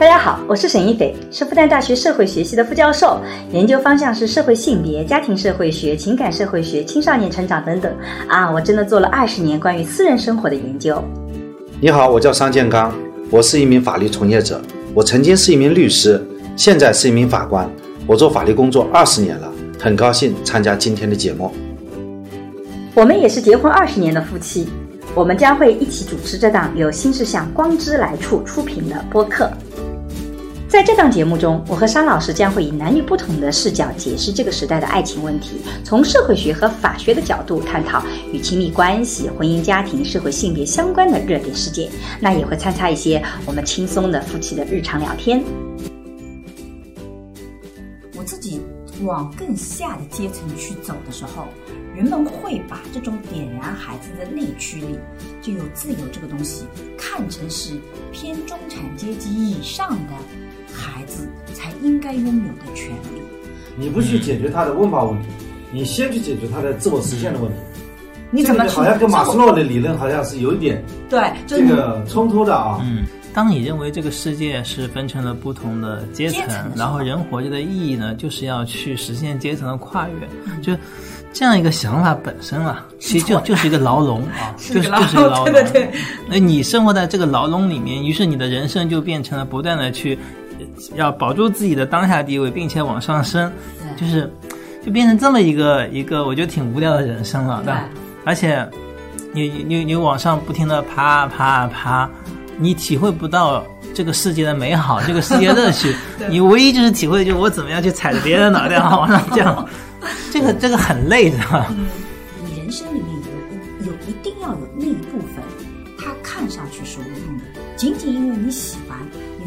大家好，我是沈一斐，是复旦大学社会学系的副教授，研究方向是社会性别、家庭社会学、情感社会学、青少年成长等等。啊，我真的做了二十年关于私人生活的研究。你好，我叫商建刚，我是一名法律从业者，我曾经是一名律师，现在是一名法官，我做法律工作二十年了，很高兴参加今天的节目。我们也是结婚二十年的夫妻，我们将会一起主持这档由新事项光之来处出品的播客。在这档节目中，我和商老师将会以男女不同的视角解释这个时代的爱情问题，从社会学和法学的角度探讨与亲密关系、婚姻家庭、社会性别相关的热点事件。那也会参差一些我们轻松的夫妻的日常聊天。我自己往更下的阶层去走的时候，人们会把这种点燃孩子的内驱力，就有自由这个东西，看成是偏中产阶级以上的。孩子才应该拥有的权利。你不去解决他的温饱问题，你先去解决他的自我实现的问题。你怎么好像跟马斯洛的理论好像是有一点对这个冲突的啊？嗯，当你认为这个世界是分成了不同的阶层，然后人活着的意义呢，就是要去实现阶层的跨越，就这样一个想法本身啊，其实就就是一个牢笼啊，就是就是一个牢笼。对对对。那你生活在这个牢笼里面，于是你的人生就变成了不断的去。要保住自己的当下地位，并且往上升，就是，就变成这么一个一个，我觉得挺无聊的人生了，对吧？而且，你你你往上不停的爬爬爬，你体会不到这个世界的美好，这个世界乐趣。你唯一就是体会，就是我怎么样去踩着别人脑袋往上降，这个这个很累，的。吧？你人生里面有有一定要有那一部分，它看上去是无用的，仅仅因为你喜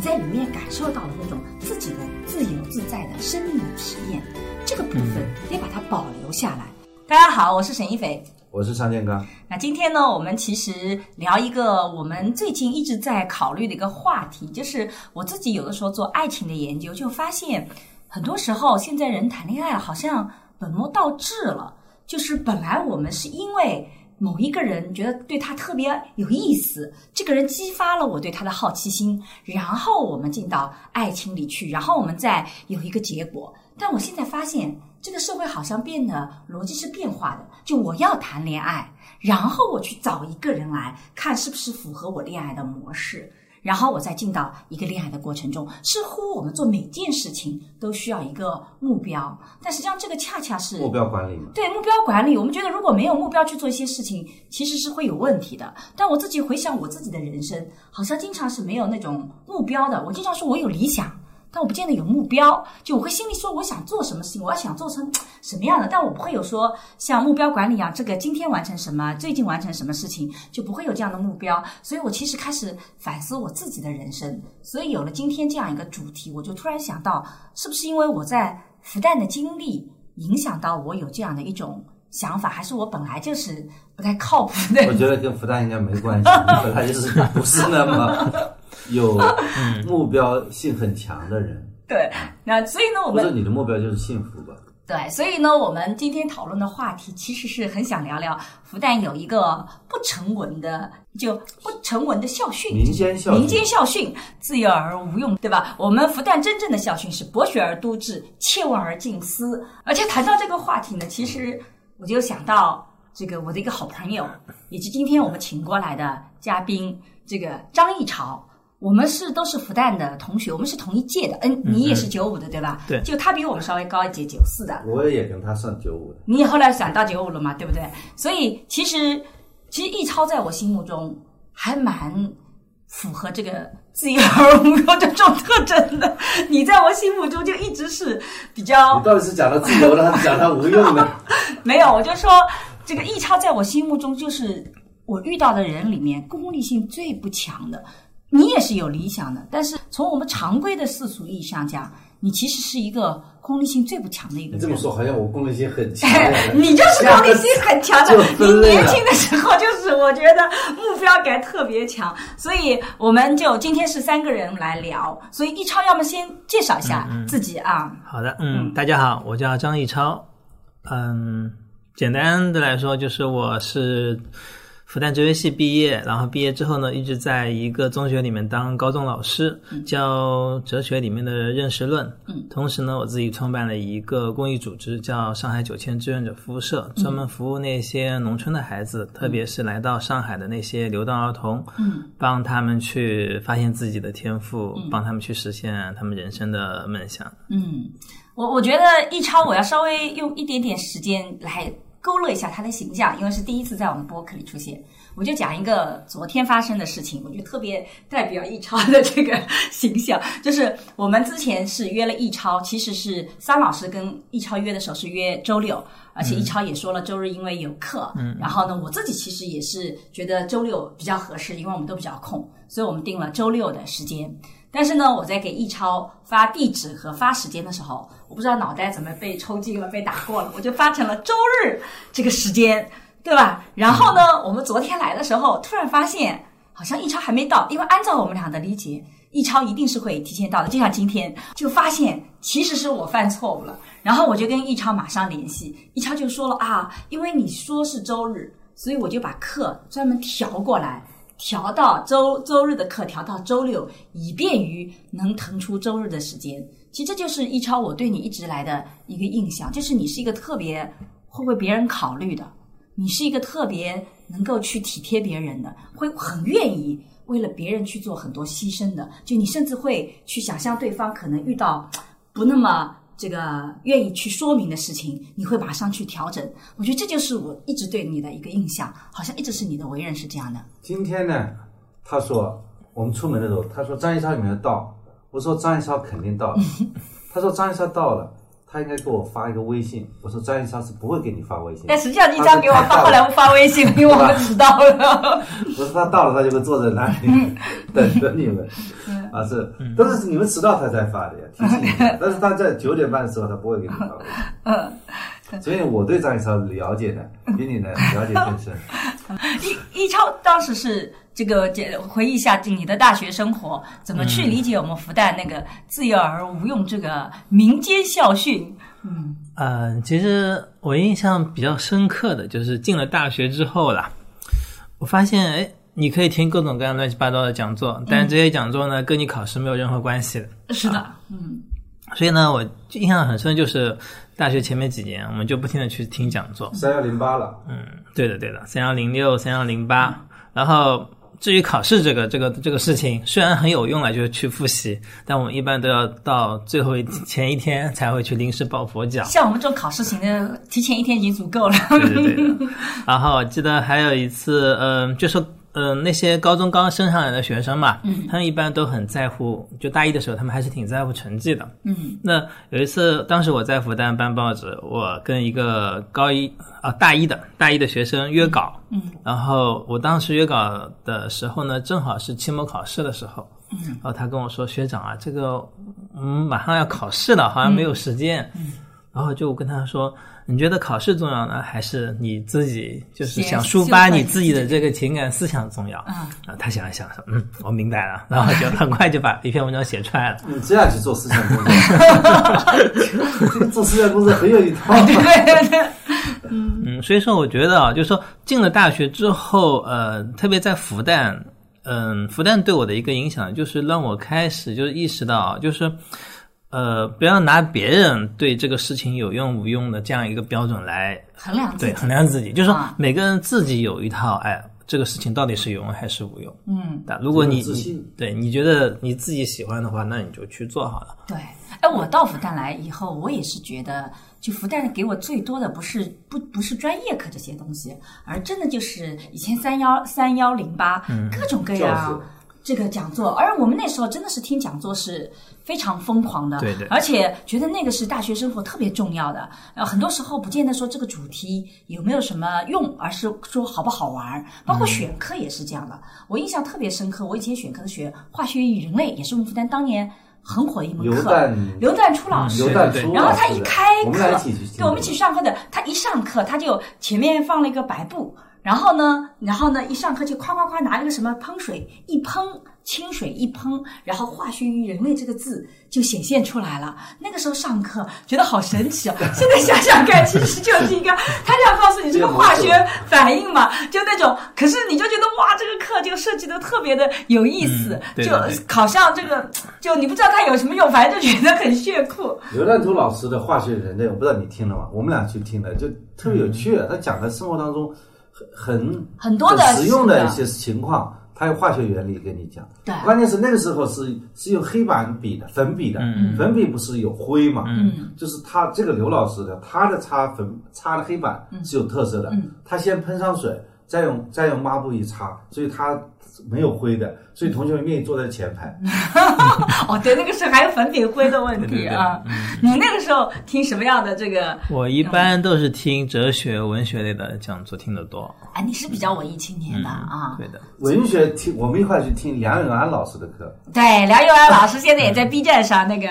在里面感受到了那种自己的自由自在的生命的体验，这个部分得把它保留下来。大家好，我是沈一斐，我是尚建刚。那今天呢，我们其实聊一个我们最近一直在考虑的一个话题，就是我自己有的时候做爱情的研究，就发现很多时候现在人谈恋爱好像本末倒置了，就是本来我们是因为。某一个人觉得对他特别有意思，这个人激发了我对他的好奇心，然后我们进到爱情里去，然后我们再有一个结果。但我现在发现，这个社会好像变得逻辑是变化的，就我要谈恋爱，然后我去找一个人来看是不是符合我恋爱的模式。然后我再进到一个恋爱的过程中，似乎我们做每件事情都需要一个目标，但实际上这个恰恰是目标管理嘛？对目标管理，我们觉得如果没有目标去做一些事情，其实是会有问题的。但我自己回想我自己的人生，好像经常是没有那种目标的。我经常说我有理想。但我不见得有目标，就我会心里说我想做什么事情，我要想做成什么样的，但我不会有说像目标管理一样，这个今天完成什么，最近完成什么事情，就不会有这样的目标。所以我其实开始反思我自己的人生，所以有了今天这样一个主题，我就突然想到，是不是因为我在复旦的经历影响到我有这样的一种想法，还是我本来就是不太靠谱的？我觉得跟复旦应该没关系，你本来就是不是那么。有 目标性很强的人，对，那所以呢，我们你的目标就是幸福吧？对，所以呢，我们今天讨论的话题其实是很想聊聊复旦有一个不成文的，就不成文的校训，民间校民间校训，自幼而无用，对吧？我们复旦真正的校训是博学而笃志，切问而近思。而且谈到这个话题呢，其实我就想到这个我的一个好朋友，以及今天我们请过来的嘉宾，这个张艺潮。我们是都是复旦的同学，我们是同一届的。嗯，你也是九五的对吧？对。就他比我们稍微高一届，九四的。我也跟他算九五的。你后来转到九五了嘛？对不对？所以其实其实易超在我心目中还蛮符合这个自由而无用这种特征的。你在我心目中就一直是比较。你到底是讲他自由的，还是讲他无用的？没有，我就说这个易超在我心目中就是我遇到的人里面功利性最不强的。你也是有理想的，但是从我们常规的世俗意义上讲，你其实是一个功利性最不强的一个。你这么说，好像我功利性很强。你就是功利性很强的。你年轻的时候就是，我觉得目标感特别强，所以我们就今天是三个人来聊。所以易超，要么先介绍一下自己啊。好的，嗯，大家好，我叫张易超。嗯，简单的来说，就是我是。复旦哲学系毕业，然后毕业之后呢，一直在一个中学里面当高中老师，教哲学里面的认识论。嗯，同时呢，我自己创办了一个公益组织，叫上海九千志愿者服务社，专门服务那些农村的孩子，特别是来到上海的那些流动儿童，嗯，帮他们去发现自己的天赋，帮他们去实现他们人生的梦想。嗯，我我觉得一超，我要稍微用一点点时间来勾勒一下他的形象，因为是第一次在我们播客里出现，我就讲一个昨天发生的事情，我觉得特别代表易超的这个形象，就是我们之前是约了易超，其实是桑老师跟易超约的时候是约周六，而且易超也说了周日因为有课，嗯，然后呢，我自己其实也是觉得周六比较合适，因为我们都比较空，所以我们定了周六的时间。但是呢，我在给易超发地址和发时间的时候，我不知道脑袋怎么被抽筋了，被打过了，我就发成了周日这个时间，对吧？然后呢，我们昨天来的时候，突然发现好像易超还没到，因为按照我们俩的理解，易超一定是会提前到的。就像今天，就发现其实是我犯错误了，然后我就跟易超马上联系，易超就说了啊，因为你说是周日，所以我就把课专门调过来。调到周周日的课调到周六，以便于能腾出周日的时间。其实这就是一超我对你一直来的一个印象，就是你是一个特别会为别人考虑的，你是一个特别能够去体贴别人的，会很愿意为了别人去做很多牺牲的。就你甚至会去想象对方可能遇到不那么。这个愿意去说明的事情，你会马上去调整。我觉得这就是我一直对你的一个印象，好像一直是你的为人是这样的。今天呢，他说我们出门的时候，他说张一超有没有到？我说张一超肯定到了。他说张一超到了，他应该给我发一个微信。我说张一超是不会给你发微信。但实际上一张给我发，后来不发微信，因为我们迟到了。不是他到了，他就会坐在那里 等着你们。啊是，都是你们迟到他才发的呀，提醒你。但是他在九点半的时候，他不会给你发微信。嗯，所以我对张一超了解的比你呢了解更深。一一超当时是这个，回忆一下你的大学生活，怎么去理解我们复旦那个自幼而无用这个民间校训？嗯，呃，其实我印象比较深刻的就是进了大学之后啦，我发现哎。你可以听各种各样乱七八糟的讲座，但是这些讲座呢，跟你考试没有任何关系的。是的，嗯。所以呢，我印象很深，就是大学前面几年，我们就不停的去听讲座。三幺零八了。嗯，对的，对的，三幺零六、三幺零八。然后至于考试这个、这个、这个事情，虽然很有用啊，就是去复习，但我们一般都要到最后一前一天才会去临时抱佛脚。像我们这种考试型的，提前一天已经足够了。对对对。然后我记得还有一次，嗯，就说。嗯，那些高中刚升上来的学生嘛，嗯，他们一般都很在乎，就大一的时候，他们还是挺在乎成绩的，嗯。那有一次，当时我在复旦办报纸，我跟一个高一啊大一的大一的学生约稿，嗯，然后我当时约稿的时候呢，正好是期末考试的时候，嗯，然后他跟我说：“学长啊，这个嗯马上要考试了，好像没有时间。”嗯，然后就跟他说。你觉得考试重要呢，还是你自己就是想抒发你自己的这个情感思想重要？啊，他想了想说，嗯，我明白了，然后就很快就把一篇文章写出来了。你这样去做思想工作，做思想工作很有一套。对对对，嗯嗯，所以说我觉得啊，就是说进了大学之后，呃，特别在复旦，嗯，复旦对我的一个影响就是让我开始就是意识到，就是。呃，不要拿别人对这个事情有用无用的这样一个标准来衡量对衡量自己，就是说每个人自己有一套，哎，这个事情到底是有用还是无用？嗯，但如果你你对你觉得你自己喜欢的话，那你就去做好了。对，哎，我到复旦来以后，我也是觉得，就复旦给我最多的不是不不是专业课这些东西，而真的就是以前三幺三幺零八各种各样这个讲座，而我们那时候真的是听讲座是。非常疯狂的，对对，而且觉得那个是大学生活特别重要的。呃，很多时候不见得说这个主题有没有什么用，而是说好不好玩。包括选课也是这样的。我印象特别深刻，我以前选课是学化学与人类，也是我们复旦当年很火的一门课。刘旦，刘旦初老师。刘旦初然后他一开课，我们一起去。对，我们一起上课的。他一上课，他就前面放了一个白布。然后呢，然后呢，一上课就夸夸夸拿了个什么喷水一喷。清水一喷，然后“化学与人类”这个字就显现出来了。那个时候上课觉得好神奇哦。现在想想看，其实就是一个他这样告诉你这个化学反应嘛，就那种。可是你就觉得哇，这个课就设计的特别的有意思，就好像这个就你不知道它有什么用，反正就觉得很炫酷。刘占图老师的化学人类，我不知道你听了吗？我们俩去听的，就特别有趣。他讲的生活当中很很很多的实用的一些情况。它有化学原理跟你讲，对，关键是那个时候是是用黑板笔的粉笔的，粉笔不是有灰嘛，嗯，就是他这个刘老师的他的擦粉擦的黑板是有特色的，他先喷上水，再用再用抹布一擦，所以它没有灰的。所以同学们愿意坐在前排。哦，对，那个时候还有粉笔灰的问题啊。你那个时候听什么样的这个？我一般都是听哲学、文学类的讲座听得多。哎，你是比较文艺青年的啊。对的，文学听我们一块去听梁永安老师的课。对，梁永安老师现在也在 B 站上那个。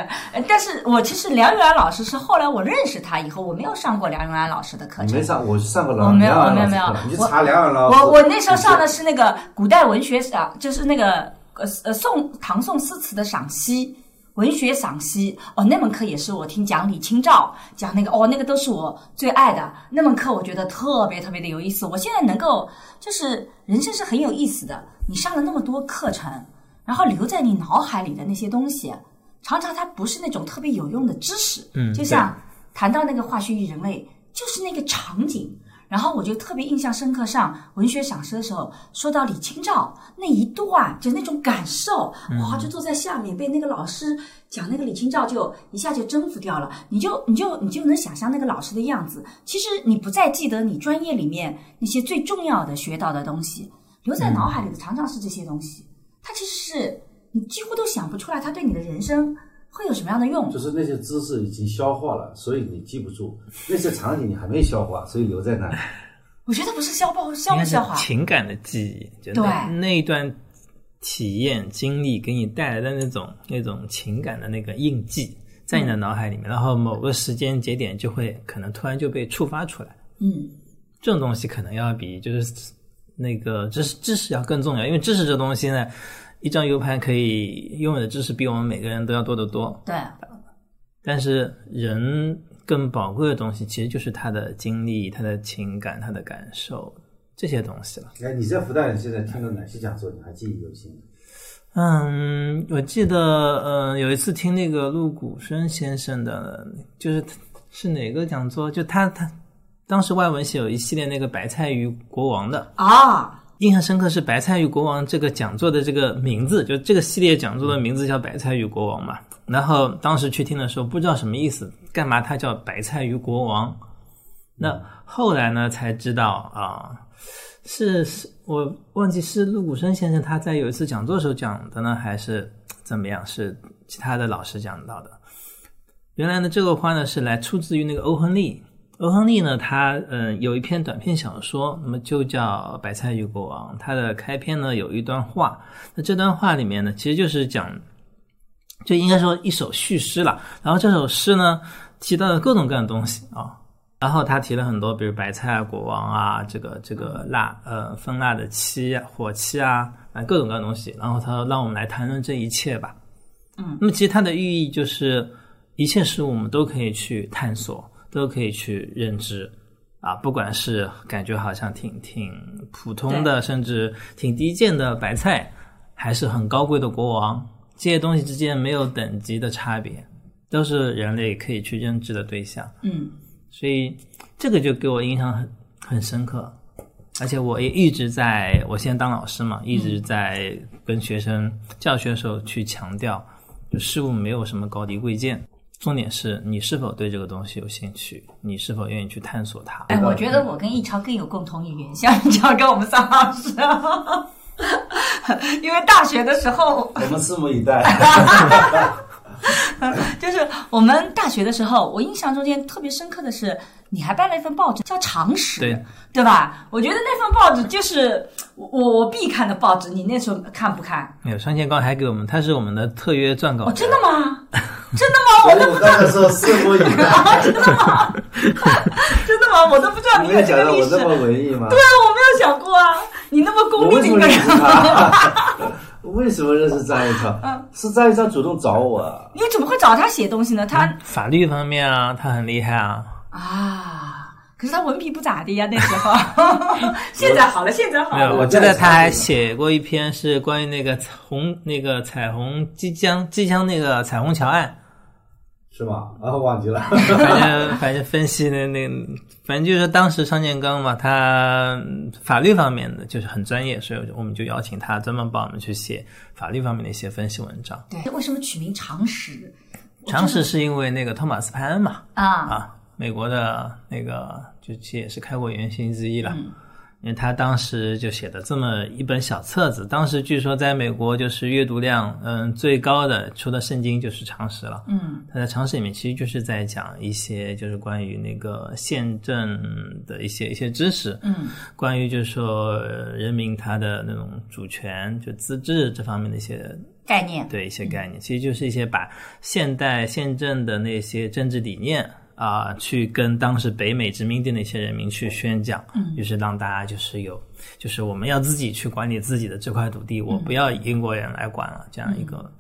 但是我其实梁永安老师是后来我认识他以后，我没有上过梁永安老师的课程。没上，我上过梁永安老师。没有没有没有。你查梁永安我我那时候上的是那个古代文学赏，就是那个。呃呃，宋唐宋诗词的赏析，文学赏析哦，那门课也是我听讲李清照讲那个哦，那个都是我最爱的那门课，我觉得特别特别的有意思。我现在能够就是人生是很有意思的，你上了那么多课程，然后留在你脑海里的那些东西，常常它不是那种特别有用的知识，嗯，就像谈到那个化学与人类，就是那个场景。然后我就特别印象深刻，上文学赏识的时候，说到李清照那一段，就那种感受，哇，就坐在下面被那个老师讲那个李清照，就一下就征服掉了。你就你就你就能想象那个老师的样子。其实你不再记得你专业里面那些最重要的学到的东西，留在脑海里的常常是这些东西。它其实是你几乎都想不出来，它对你的人生。会有什么样的用？就是那些知识已经消化了，所以你记不住；那些场景你还没消化，所以留在那里。我觉得不是消化，消不消化？情感的记忆，对那一段体验经历给你带来的那种那种情感的那个印记，在你的脑海里面，然后某个时间节点就会可能突然就被触发出来。嗯，这种东西可能要比就是那个知识知识要更重要，因为知识这东西呢。一张 U 盘可以拥有的知识比我们每个人都要多得多。对，但是人更宝贵的东西其实就是他的经历、他的情感、他的感受这些东西了。哎，你在复旦现在听了哪些讲座？你还记忆犹新？嗯，我记得，嗯，有一次听那个陆谷生先生的，就是是哪个讲座？就他他当时外文系有一系列那个白菜鱼国王的啊。印象深刻是《白菜与国王》这个讲座的这个名字，就这个系列讲座的名字叫《白菜与国王》嘛。然后当时去听的时候不知道什么意思，干嘛它叫《白菜与国王》？那后来呢才知道啊，是是我忘记是陆谷生先生他在有一次讲座时候讲的呢，还是怎么样？是其他的老师讲到的。原来呢这个话呢是来出自于那个欧亨利。欧亨利呢，他嗯有一篇短篇小说，那么就叫《白菜与国王》。它的开篇呢有一段话，那这段话里面呢，其实就是讲，就应该说一首叙诗了。然后这首诗呢提到了各种各样的东西啊，然后他提了很多，比如白菜啊、国王啊，这个这个蜡呃蜂蜡的漆、火漆啊，啊各种各样的东西。然后他说让我们来谈论这一切吧。嗯，那么其实它的寓意就是一切事物我们都可以去探索。都可以去认知，啊，不管是感觉好像挺挺普通的，甚至挺低贱的白菜，还是很高贵的国王，这些东西之间没有等级的差别，都是人类可以去认知的对象。嗯，所以这个就给我印象很很深刻，而且我也一直在我现在当老师嘛，一直在跟学生教学的时候去强调，就事物没有什么高低贵贱。重点是你是否对这个东西有兴趣，你是否愿意去探索它？哎，我觉得我跟易超更有共同语言，像你这样跟我们桑老师，因为大学的时候，我们拭目以待。就是我们大学的时候，我印象中间特别深刻的是，你还办了一份报纸叫《常识》，对对吧？我觉得那份报纸就是我我必看的报纸。你那时候看不看？没有，双剑刚还给我们，他是我们的特约撰稿。哦，真的吗？真的吗？我刚才说拭目以待。真的吗？真的吗？我都不知道你有这个历史。到我这么文艺吗？对啊，我没有想过啊，你那么我功利的一个为什么认识人，他？为什么认识张一超？嗯是张一超主动找我。你怎么会找他写东西呢？他法律方面啊，他很厉害啊。啊，可是他文笔不咋地呀，那时候。现在好了，现在好，了。我记得他还写过一篇是关于那个彩虹那个彩虹即将即将那个彩虹桥案，是吗？啊，忘记了。反正反正分析的那反正就是说当时商建刚嘛，他法律方面的就是很专业，所以我们就邀请他专门帮我们去写法律方面的一些分析文章。对，为什么取名常识？常识是因为那个托马斯潘恩嘛，啊，啊，美国的那个就其实也是开国元勋之一了。因为他当时就写的这么一本小册子，当时据说在美国就是阅读量嗯最高的，除了圣经就是常识了。嗯，他在常识里面其实就是在讲一些就是关于那个宪政的一些一些知识，嗯，关于就是说呃人民他的那种主权就自治这方面的一些概念。对一些概念，其实就是一些把现代宪政的那些政治理念啊、去跟当时北美殖民地那些人民去宣讲，嗯，就是让大家就是有，就是我们要自己去管理自己的这块土地，我不要英国人来管了，这样一个，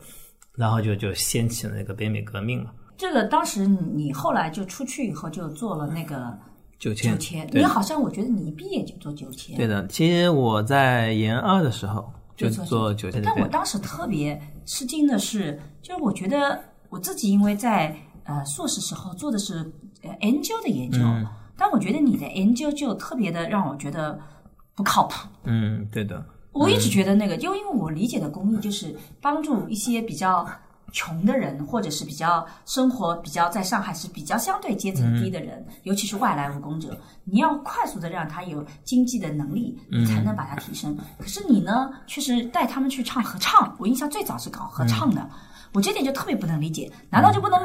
然后就就掀起了那个北美革命嘛，这个当时你后来就出去以后就做了那个 九千九千，你好像我觉得你一毕业就做九千。对的，其实我在研二的时候就做九千，但我当时特别吃惊的是，就是我觉得我自己因为在呃硕士时候做的是呃研究的研究，嗯但我觉得你的研究就特别的让我觉得不靠谱。嗯，对的，我一直觉得那个，就因为我理解的公益就是帮助一些比较穷的人，或者是比较生活比较在上海是比较相对阶层低的人，尤其是外来务工者，你要快速的让他有经济的能力，你才能把他提升。可是你呢，却是带他们去唱合唱，我印象最早是搞合唱的，我这点就特别不能理解，难道就不能？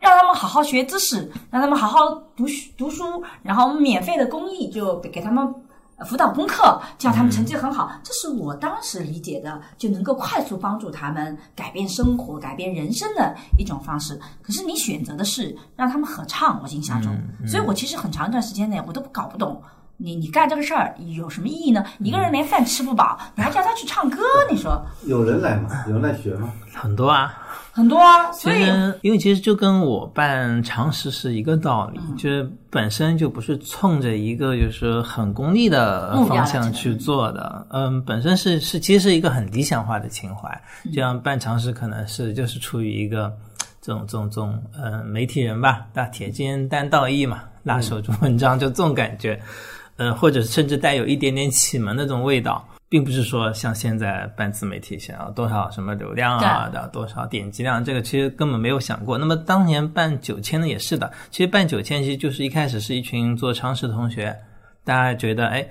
让他们好好学知识，让他们好好读书读书，然后免费的公益就给他们呃辅导功课，叫他们成绩很好，这是我当时理解的，就能够快速帮助他们改变生活、改变人生的一种方式。可是你选择的是让他们合唱，我印象中，所以我其实很长一段时间内我都搞不懂。你你干这个事儿有什么意义呢？一个人连饭吃不饱，你还叫他去唱歌，你说有人来吗？有人来学吗？很多啊，很多啊。所以实，因为其实就跟我办常识是一个道理，嗯就是本身就不是冲着一个就是很功利的方向去做的，嗯，本身是是其实是一个很理想化的情怀，嗯这样办常识可能是就是出于一个这种这种这种呃媒体人吧，大铁肩担道义嘛，辣手做文章就这种感觉，呃，或者甚至带有一点点启蒙的这种味道。并不是说像现在办自媒体想要多少什么流量啊的多少点击量，这个其实根本没有想过。那么当年办九千的也是的，其实办九千其实就是一开始是一群做常识的同学，大家觉得哎。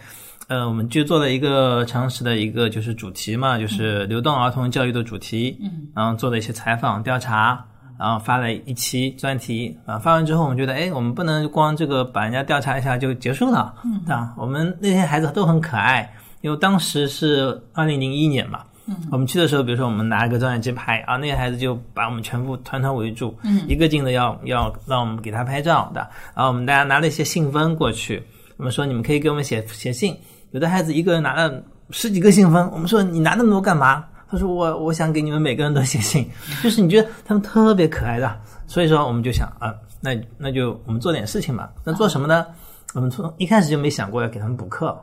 呃，我们就做了一个常识的一个就是主题嘛，就是流动儿童教育的主题，嗯，然后做了一些采访调查，然后发了一期专题啊，发完之后我们觉得，哎，我们不能光这个把人家调查一下就结束了，嗯，啊，我们那些孩子都很可爱，因为当时是二零零一年嘛，嗯，我们去的时候，比如说我们拿一个照相机拍啊，那个孩子就把我们全部团团围住，嗯，一个劲的要要让我们给他拍照的，然后我们大家拿了一些信封过去，我们说你们可以给我们写写信，有的孩子一个人拿了十几个信封，我们说你拿那么多干嘛？他说我我想给你们每个人都写信，就是你觉得他们特别可爱的，所以说我们就想啊，那那就我们做点事情吧。那做什么呢？我们从一开始就没想过要给他们补课，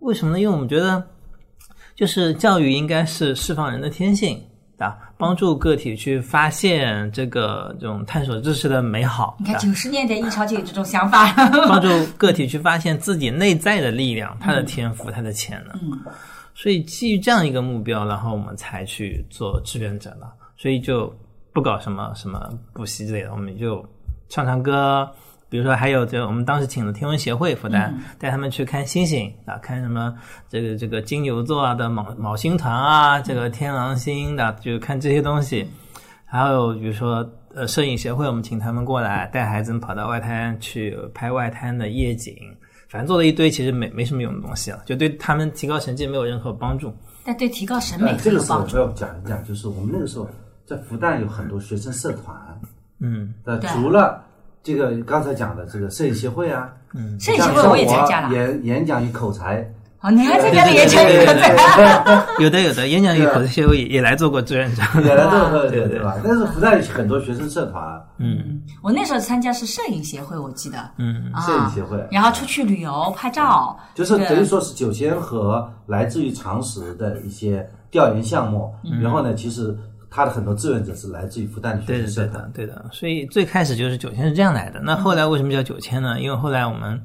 为什么呢？因为我们觉得，就是教育应该是释放人的天性啊，帮助个体去发现这个这种探索知识的美好。你看啊九十年代一超就有这种想法，帮助个体去发现自己内在的力量、他的天赋、他的潜能。嗯所以基于这样一个目标，然后我们才去做志愿者了。所以就不搞什么什么补习之类的，我们就唱唱歌。比如说，还有就我们当时请了天文协会复旦，带他们去看星星啊，看什么这个这个金牛座啊的卯卯星团啊，这个天狼星的，就看这些东西。还有比如说，呃，摄影协会，我们请他们过来，带孩子们跑到外滩去拍外滩的夜景。反正做了一堆其实没没什么用的东西了，就对他们提高成绩没有任何帮助。但对提高审美呃，这个时候。我要讲一讲，就是我们那个时候在复旦有很多学生社团，嗯呃，对除了这个刚才讲的这个摄影协会啊，嗯，摄影协会我也参加了。演演讲与口才。哦，你还参加了演讲与口才？有的有的，演讲与口才协会也也来做过志愿者，也来做过 对对吧？但是不在很多学生社团。嗯，我那时候参加是摄影协会，我记得。嗯，摄影协会。然后出去旅游拍照，就是等于说是九千和来自于常识的一些调研项目。然后呢，其实他的很多志愿者是来自于复旦的学生社团。对的，所以最开始就是九千是这样来的。那后来为什么叫九千呢？因为后来我们。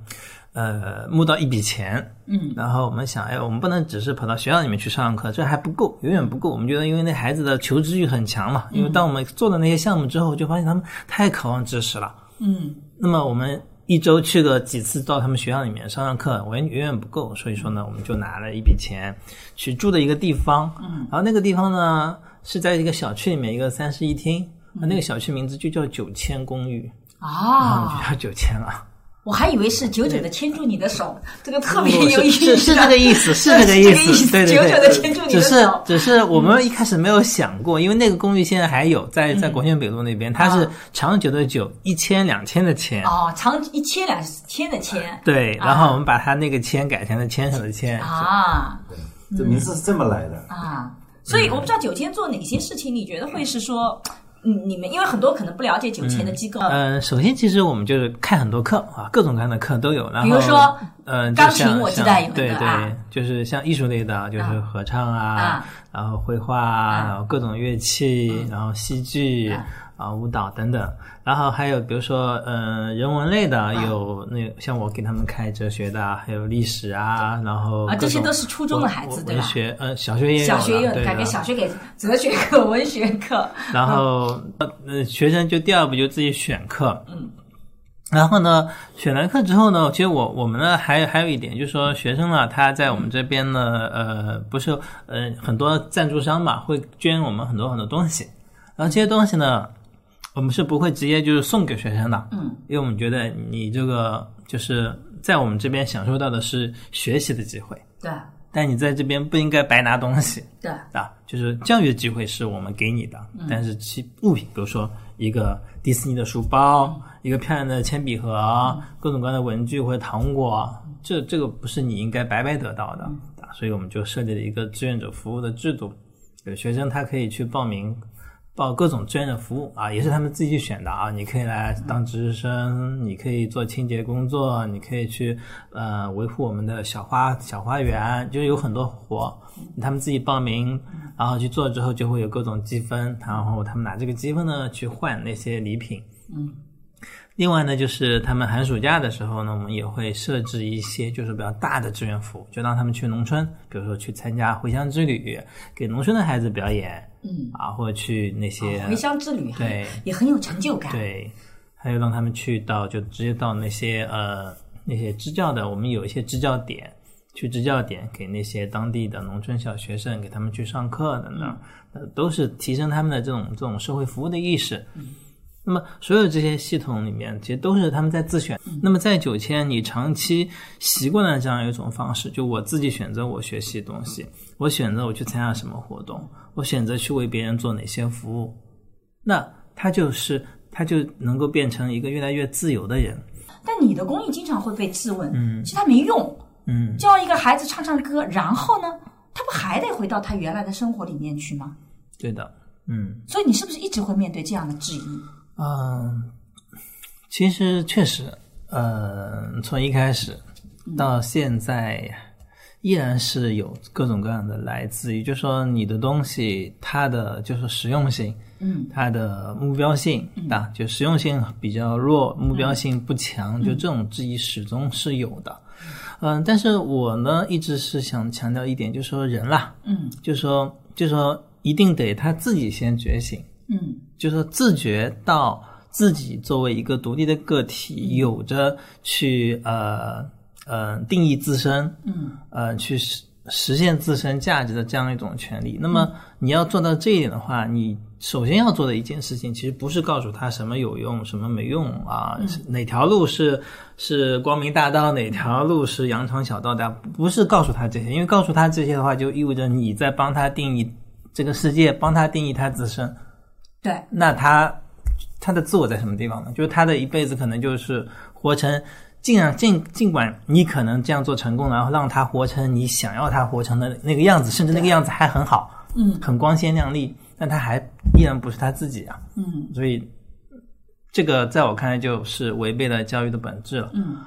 呃，募到一笔钱，嗯，然后我们想，哎，我们不能只是跑到学校里面去上课，这还不够，远远不够。我们觉得，因为那孩子的求知欲很强嘛，因为当我们做了那些项目之后，就发现他们太渴望知识了，嗯。那么我们一周去个几次到他们学校里面上上课，远远远不够，所以说呢，我们就拿了一笔钱去住的一个地方，嗯，然后那个地方呢是在一个小区里面一个三室一厅，那个小区名字就叫九千公寓，啊，就叫九千了。我还以为是久久的牵住你的手，这个特别有意思。是是这个意思，是这个意思。对对对，久久的牵住你的手。只是只是我们一开始没有想过，因为那个公寓现在还有在在国轩北路那边，它是长久的久，一千两千的千。哦，长一千两千的千。对，然后我们把它那个千改成了牵手的牵。啊，对，这名字是这么来的啊。所以我不知道九千做哪些事情，你觉得会是说？嗯，你们因为很多可能不了解九千的机构。嗯，首先其实我们就是看很多课啊，各种各样的课都有。然后比如说，嗯，钢琴我记得有对对，就是像艺术类的，就是合唱啊，然后绘画啊，然后各种乐器，然后戏剧。啊，舞蹈等等，然后还有比如说，嗯，人文类的有那像我给他们开哲学的，还有历史啊，然后啊，这些都是初中的孩子对吧？文学，呃，小学也有，小学也有，改给小学给哲学课、文学课。然后，呃，学生就第二步就自己选课，嗯，然后呢，选完课之后呢，其实我我们呢还有还有一点就是说，学生呢他在我们这边呢，呃，不是呃很多赞助商嘛会捐我们很多很多东西，然后这些东西呢。我们是不会直接就是送给学生的，嗯，因为我们觉得你这个就是在我们这边享受到的是学习的机会，对，但你在这边不应该白拿东西，对，啊，就是教育的机会是我们给你的，但是其物品，比如说一个迪士尼的书包，一个漂亮的铅笔盒，各种各样的文具或者糖果，这这个不是你应该白白得到的，啊，所以我们就设立了一个志愿者服务的制度，有学生他可以去报名。报各种志愿的服务啊，也是他们自己选的啊。你可以来当值日生，你可以做清洁工作，你可以去呃维护我们的小花小花园，就是有很多活，他们自己报名，然后去做之后就会有各种积分，然后他们拿这个积分呢去换那些礼品。嗯。另外呢，就是他们寒暑假的时候呢，我们也会设置一些就是比较大的志愿服务，就让他们去农村，比如说去参加回乡之旅，给农村的孩子表演。嗯啊，或者去那些回乡之旅，对，也很有成就感。对，还有让他们去到，就直接到那些呃那些支教的，我们有一些支教点，去支教点给那些当地的农村小学生，给他们去上课等等，呃，都是提升他们的这种这种社会服务的意识。那么，所有这些系统里面，其实都是他们在自选。那么，在九千，你长期习惯了这样一种方式，就我自己选择我学习的东西，我选择我去参加什么活动，我选择去为别人做哪些服务，那他就是他就能够变成一个越来越自由的人。但你的公益经常会被质问，嗯，其实他没用，嗯，教一个孩子唱唱歌，然后呢，他不还得回到他原来的生活里面去吗？对的，嗯。所以你是不是一直会面对这样的质疑？嗯，其实确实，呃，从一开始到现在，依然是有各种各样的来自于，就说你的东西它的就是实用性，嗯，它的目标性啊，就实用性比较弱，目标性不强，就这种质疑始终是有的。嗯，但是我呢一直是想强调一点，就是说人啦，嗯，就说就说一定得他自己先觉醒，嗯，就说自觉到自己作为一个独立的个体，有着去呃呃定义自身，嗯，呃去实实现自身价值的这样一种权利。那么你要做到这一点的话，你首先要做的一件事情，其实不是告诉他什么有用，什么没用啊，哪条路是是光明大道，哪条路是羊肠小道的，不是告诉他这些，因为告诉他这些的话，就意味着你在帮他定义这个世界，帮他定义他自身。对，那他他的自我在什么地方呢？就是他的一辈子可能就是活成尽量尽尽管你可能这样做成功了，然后让他活成你想要他活成的那个样子，甚至那个样子还很好，嗯。很光鲜亮丽，但他还依然不是他自己啊。嗯。所以这个在我看来就是违背了教育的本质了。嗯。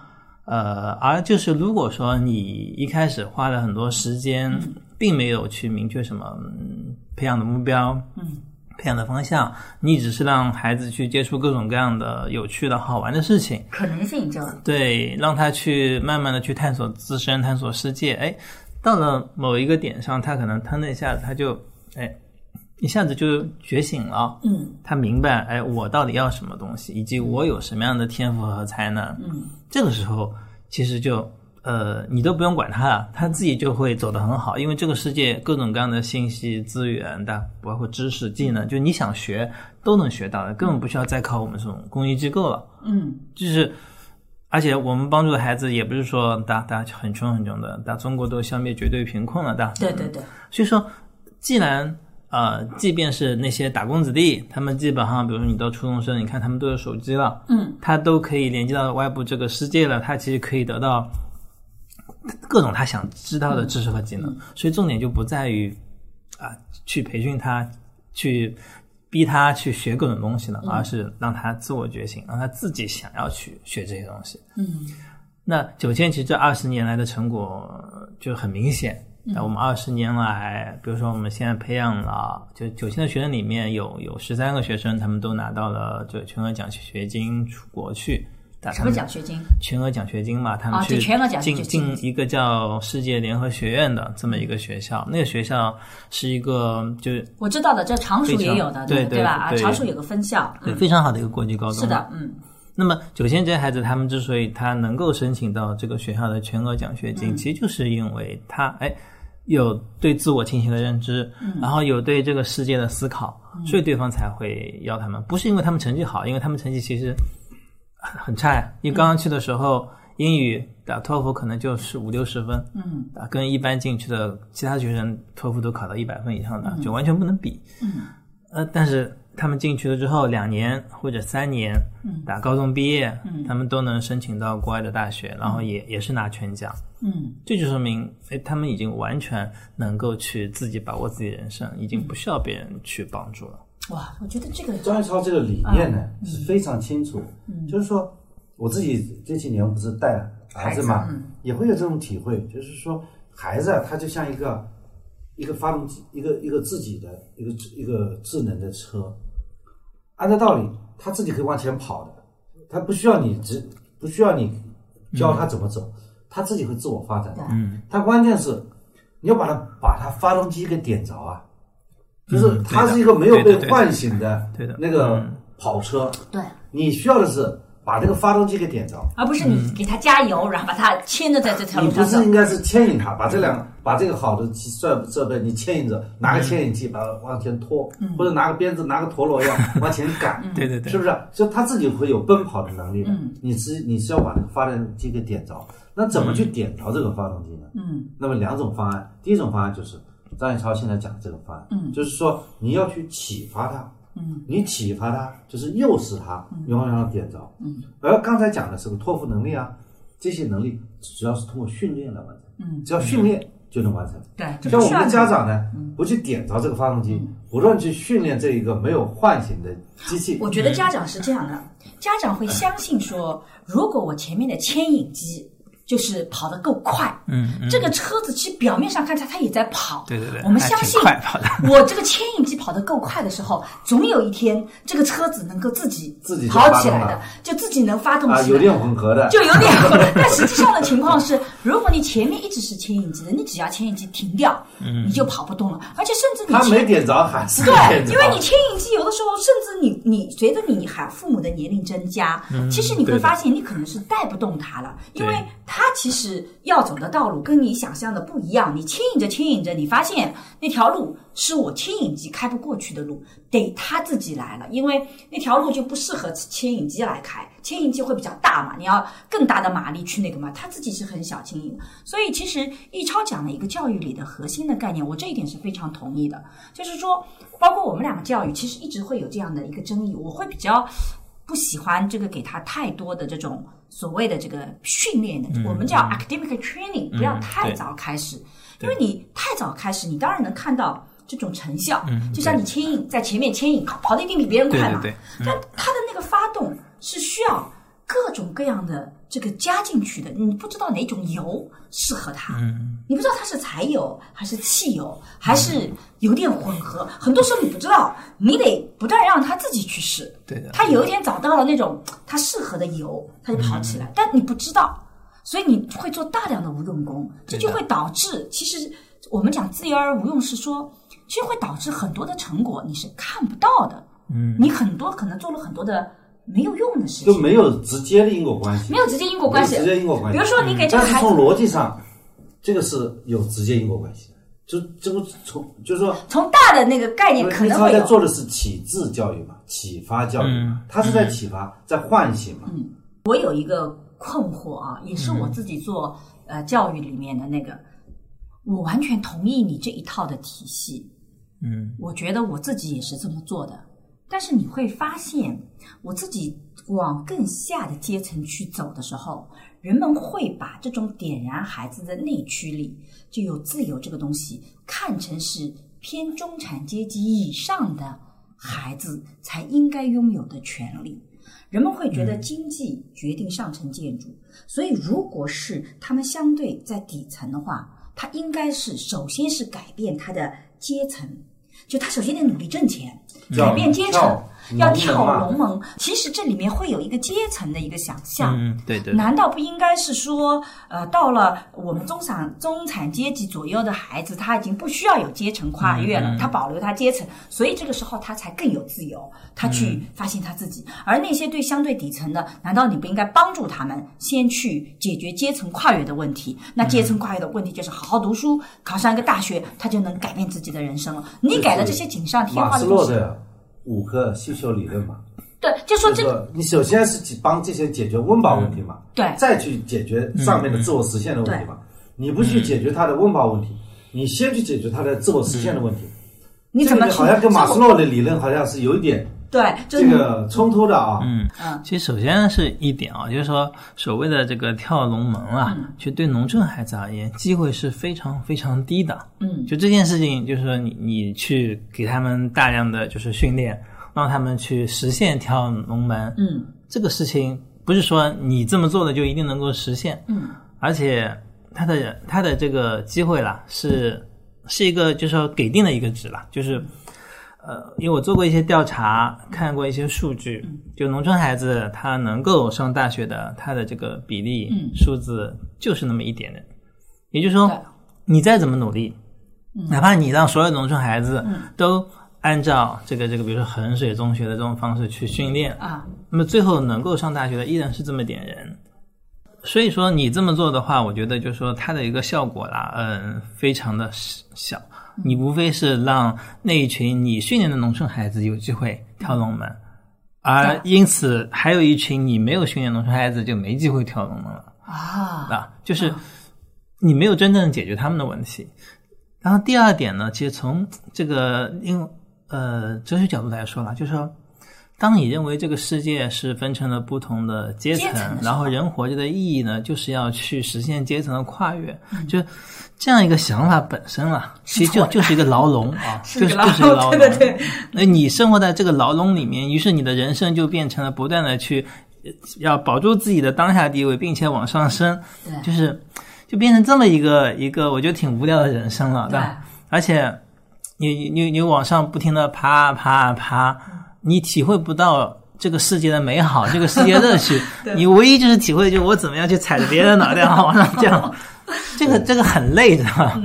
呃，而就是如果说你一开始花了很多时间，并没有去明确什么、嗯、培养的目标，嗯培养的方向，你只是让孩子去接触各种各样的有趣的好玩的事情，可能性就对，让他去慢慢的去探索自身，探索世界。哎，到了某一个点上，他可能他那一下子他就哎一下子就觉醒了，嗯他明白哎我到底要什么东西，以及我有什么样的天赋和才能。嗯这个时候其实就呃你都不用管他了，他自己就会走得很好，因为这个世界各种各样的信息资源的，包括知识技能，就你想学都能学到的，根本不需要再靠我们这种公益机构了。嗯就是，而且我们帮助的孩子也不是说大大家很穷很穷的，大中国都消灭绝对贫困了的。对对对，所以说，既然呃，即便是那些打工子弟，他们基本上，比如说你到初中生，你看他们都有手机了，嗯他都可以连接到外部这个世界了，他其实可以得到各种他想知道的知识和技能。所以重点就不在于啊、去培训他，去逼他去学各种东西了，而是让他自我觉醒，让他自己想要去学这些东西。嗯那九千其实这二十年来的成果呃就很明显。那我们二十年来，比如说我们现在培养了，就九千的学生里面有有十三个学生，他们都拿到了就全额奖学金出国去。打什么奖学金？全额奖学金嘛，他们啊去就全额奖学进金进一个叫世界联合学院的这么一个学校，那个学校是一个就是我知道的，这常熟也有的，对对吧？啊，对。常熟有个分校，对嗯，非常好的一个国际高中。是的，嗯。那么九千这些孩子，他们之所以他能够申请到这个学校的全额奖学金，嗯。其实就是因为他哎有对自我清晰的认知，然后有对这个世界的思考，所以对方才会要他们，不是因为他们成绩好，因为他们成绩其实很很差呀。因为刚刚去的时候，英语打托福可能就是五六十分，嗯啊，跟一般进去的其他学生托福都考到一百分以上的，就完全不能比。嗯呃，但是他们进去了之后，两年或者三年，嗯打高中毕业，嗯他们都能申请到国外的大学，然后也也是拿全奖。嗯这就说明，哎，他们已经完全能够去自己把握自己人生，已经不需要别人去帮助了。哇，我觉得这个张一超这个理念呢是非常清楚，就是说我自己这几年不是带孩子嘛也会有这种体会，就是说孩子啊，他就像一个一个发动机，一个一个自己的一个一个智能的车，按照道理他自己可以往前跑的，他不需要你只，不需要你教他怎么走，他自己会自我发展的。嗯，他关键是你要把他把他发动机给点着啊，就是嗯它是一个没有被唤醒的对的那个嗯跑车，对，你需要的是把这个发动机给点着。而不是你给它加油，然后把它牵着在这条路上不是。应该是牵引它，把这两把这个好的设设备你牵引着，拿个牵引器把它往前拖，或者拿个鞭子拿个陀螺一样 往前赶，对对对是不是？就它自己会有奔跑的能力的。嗯你是你是要把这个发动机给点着，那怎么去点着这个发动机呢？嗯那么两种方案，第一种方案就是张彦超现在讲的这个方案，嗯。就是说你要去启发他，嗯。你启发他就是诱使他，永远让他点着。嗯，而刚才讲的是个托付能力啊，这些能力主要是通过训练来完成，嗯，只要训练就能完成。对，这像我们的家长呢，不去点着这个发动机，不断去训练这一个没有唤醒的机器，我觉得家长是这样的，家长会相信说，如果我前面的牵引机就是跑得够快，嗯嗯，这个车子其实表面上看起来它也在跑，对对对，我们相信。我这个牵引机跑得够快的时候，总有一天这个车子能够自己自己跑起来的就自己能发动啊，起来。有点混合的，就有点混，但实际上的情况是，如果你前面一直是牵引机的，你只要牵引机停掉，你就跑不动了，而且甚至你他没点着还是对点，着，因为你牵引机有的时候，甚至你你随着你还父母的年龄增加，其实你会发现你可能是带不动它了，因为对他其实要走的道路跟你想象的不一样。你牵引着牵引着，你发现那条路是我牵引机开不过去的路，得他自己来了，因为那条路就不适合牵引机来开，牵引机会比较大嘛，你要更大的马力去那个嘛，他自己是很小牵引。所以其实易超讲了一个教育里的核心的概念，我这一点是非常同意的，就是说，包括我们两个教育，其实一直会有这样的一个争议，我会比较不喜欢这个给他太多的这种所谓的这个训练的，我们叫 academic training，不要太早开始，因为你太早开始，你当然能看到这种成效，就像你牵引在前面牵引跑的一定比别人快嘛，但他的那个发动是需要。各种各样的这个加进去的，你不知道哪种油适合它，你不知道它是柴油还是汽油还是油电混合，很多时候你不知道，你得不断让它自己去试。对的，他有一天找到了那种它适合的油，它就跑起来，但你不知道，所以你会做大量的无用功，这就会导致，其实我们讲自由而无用是说，其实会导致很多的成果你是看不到的。嗯，你很多可能做了很多的。没有用的事情，就没有直接的因果关系，没有直接因果关系，直接因果关系。比如说，你给这个孩子，但是从逻辑上，这个是有直接因果关系的。就这个从就是说，从大的那个概念可能会他在做的是启智教育嘛，启发教育嘛，他是在启发，在唤醒嘛。嗯，我有一个困惑啊，也是我自己做呃教育里面的那个，我完全同意你这一套的体系。嗯，我觉得我自己也是这么做的。但是你会发现，我自己往更下的阶层去走的时候，人们会把这种点燃孩子的内驱力，就有自由这个东西，看成是偏中产阶级以上的孩子才应该拥有的权利。人们会觉得经济决定上层建筑，所以如果是他们相对在底层的话，他应该是首先是改变他的阶层。就他首先得努力挣钱，改变阶层。要跳龙门，其实这里面会有一个阶层的一个想象。嗯，对对。难道不应该是说，呃，到了我们中产中产阶级左右的孩子，他已经不需要有阶层跨越了，他保留他阶层，所以这个时候他才更有自由，他去发现他自己。而那些对相对底层的，难道你不应该帮助他们先去解决阶层跨越的问题？那阶层跨越的问题就是好好读书，考上一个大学，他就能改变自己的人生了。你改了这些锦上添花的东西。五个需求理论嘛，对，就说这个，你首先是帮这些解决温饱问题嘛，对，再去解决上面的自我实现的问题嘛。你不去解决他的温饱问题，你先去解决他的自我实现的问题。你怎么好像跟马斯洛的理论好像是有一点。对，这个冲突的啊，嗯嗯，其实首先是一点啊，就是说所谓的这个跳龙门啊，其实对农村孩子而言，机会是非常非常低的。嗯，就这件事情，就是说你你去给他们大量的就是训练，让他们去实现跳龙门。嗯，这个事情不是说你这么做的就一定能够实现。嗯，而且他的他的这个机会啦，是是一个就是说给定的一个值了，就是。呃，因为我做过一些调查，看过一些数据，就农村孩子他能够上大学的，他的这个比例数字就是那么一点点。也就是说，你再怎么努力，哪怕你让所有农村孩子都按照这个这个，比如说衡水中学的这种方式去训练啊，那么最后能够上大学的依然是这么点人。所以说，你这么做的话，我觉得就是说它的一个效果啦，嗯，非常的小。你无非是让那一群你训练的农村孩子有机会跳龙门，而因此还有一群你没有训练农村孩子就没机会跳龙门了啊！啊，就是你没有真正解决他们的问题。然后第二点呢，其实从这个因呃哲学角度来说了，就是说。当你认为这个世界是分成了不同的阶层，然后人活着的意义呢，就是要去实现阶层的跨越，就这样一个想法本身啊，其实就就是一个牢笼啊，就是就是一个牢笼。对对对。那你生活在这个牢笼里面，于是你的人生就变成了不断的去要保住自己的当下地位，并且往上升，就是就变成这么一个一个我觉得挺无聊的人生了，对吧？而且你你你往上不停的爬爬爬。你体会不到这个世界的美好，这个世界乐趣。你唯一就是体会，就是我怎么样去踩着别人的脑袋往上 降，这个这个很累，知道吧？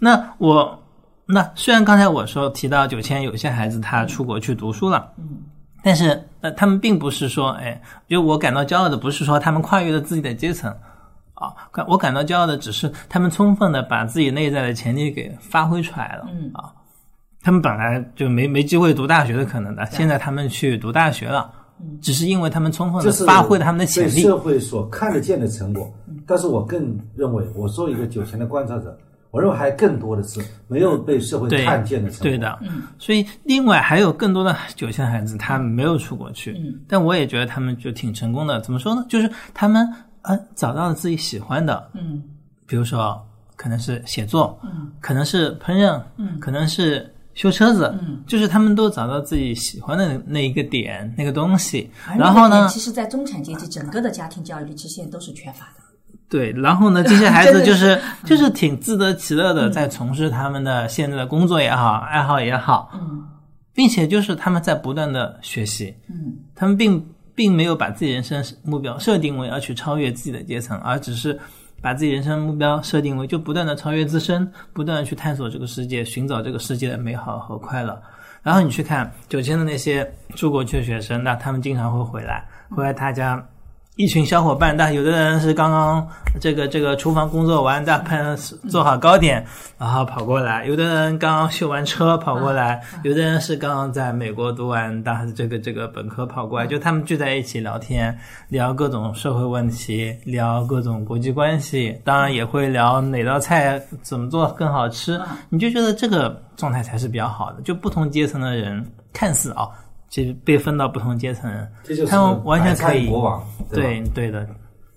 那我那虽然刚才我说提到九千，有些孩子他出国去读书了，嗯，但是呃，他们并不是说，哎，就我感到骄傲的不是说他们跨越了自己的阶层啊，感我感到骄傲的只是他们充分的把自己内在的潜力给发挥出来了，嗯啊。他们本来就没没机会读大学的可能的，现在他们去读大学了，只是因为他们充分的发挥了他们的潜力。社会所看得见的成果，但是我更认为，我作为一个九前的观察者，我认为还更多的是没有被社会看见的成果。对的，所以另外还有更多的九线孩子他没有出国去，嗯。但我也觉得他们就挺成功的。怎么说呢？就是他们呃找到了自己喜欢的，嗯。比如说可能是写作，嗯。可能是烹饪，嗯。可能是修车子，嗯。就是他们都找到自己喜欢的那一个点那个东西，然后呢其实，在中产阶级整个的家庭教育里，其实现在都是缺乏的。对，然后呢，这些孩子 就是就是挺自得其乐的，在从事他们的现在的工作也好，爱好也好，嗯。并且就是他们在不断的学习，嗯。他们并并没有把自己人生目标设定为要去超越自己的阶层，而只是把自己人生目标设定为就不断的超越自身，不断的去探索这个世界，寻找这个世界的美好和快乐。然后你去看九千的那些出国去的学生，那他们经常会回来，回来他家。一群小伙伴，但有的人是刚刚这个这个厨房工作完，大喷做好糕点，然后跑过来；有的人刚刚修完车跑过来，有的人是刚刚在美国读完大这个这个本科跑过来，就他们聚在一起聊天，聊各种社会问题，聊各种国际关系，当然也会聊哪道菜怎么做更好吃。你就觉得这个状态才是比较好的，就不同阶层的人看似啊、其实被分到不同阶层他们完全可以国王，吧？对对的，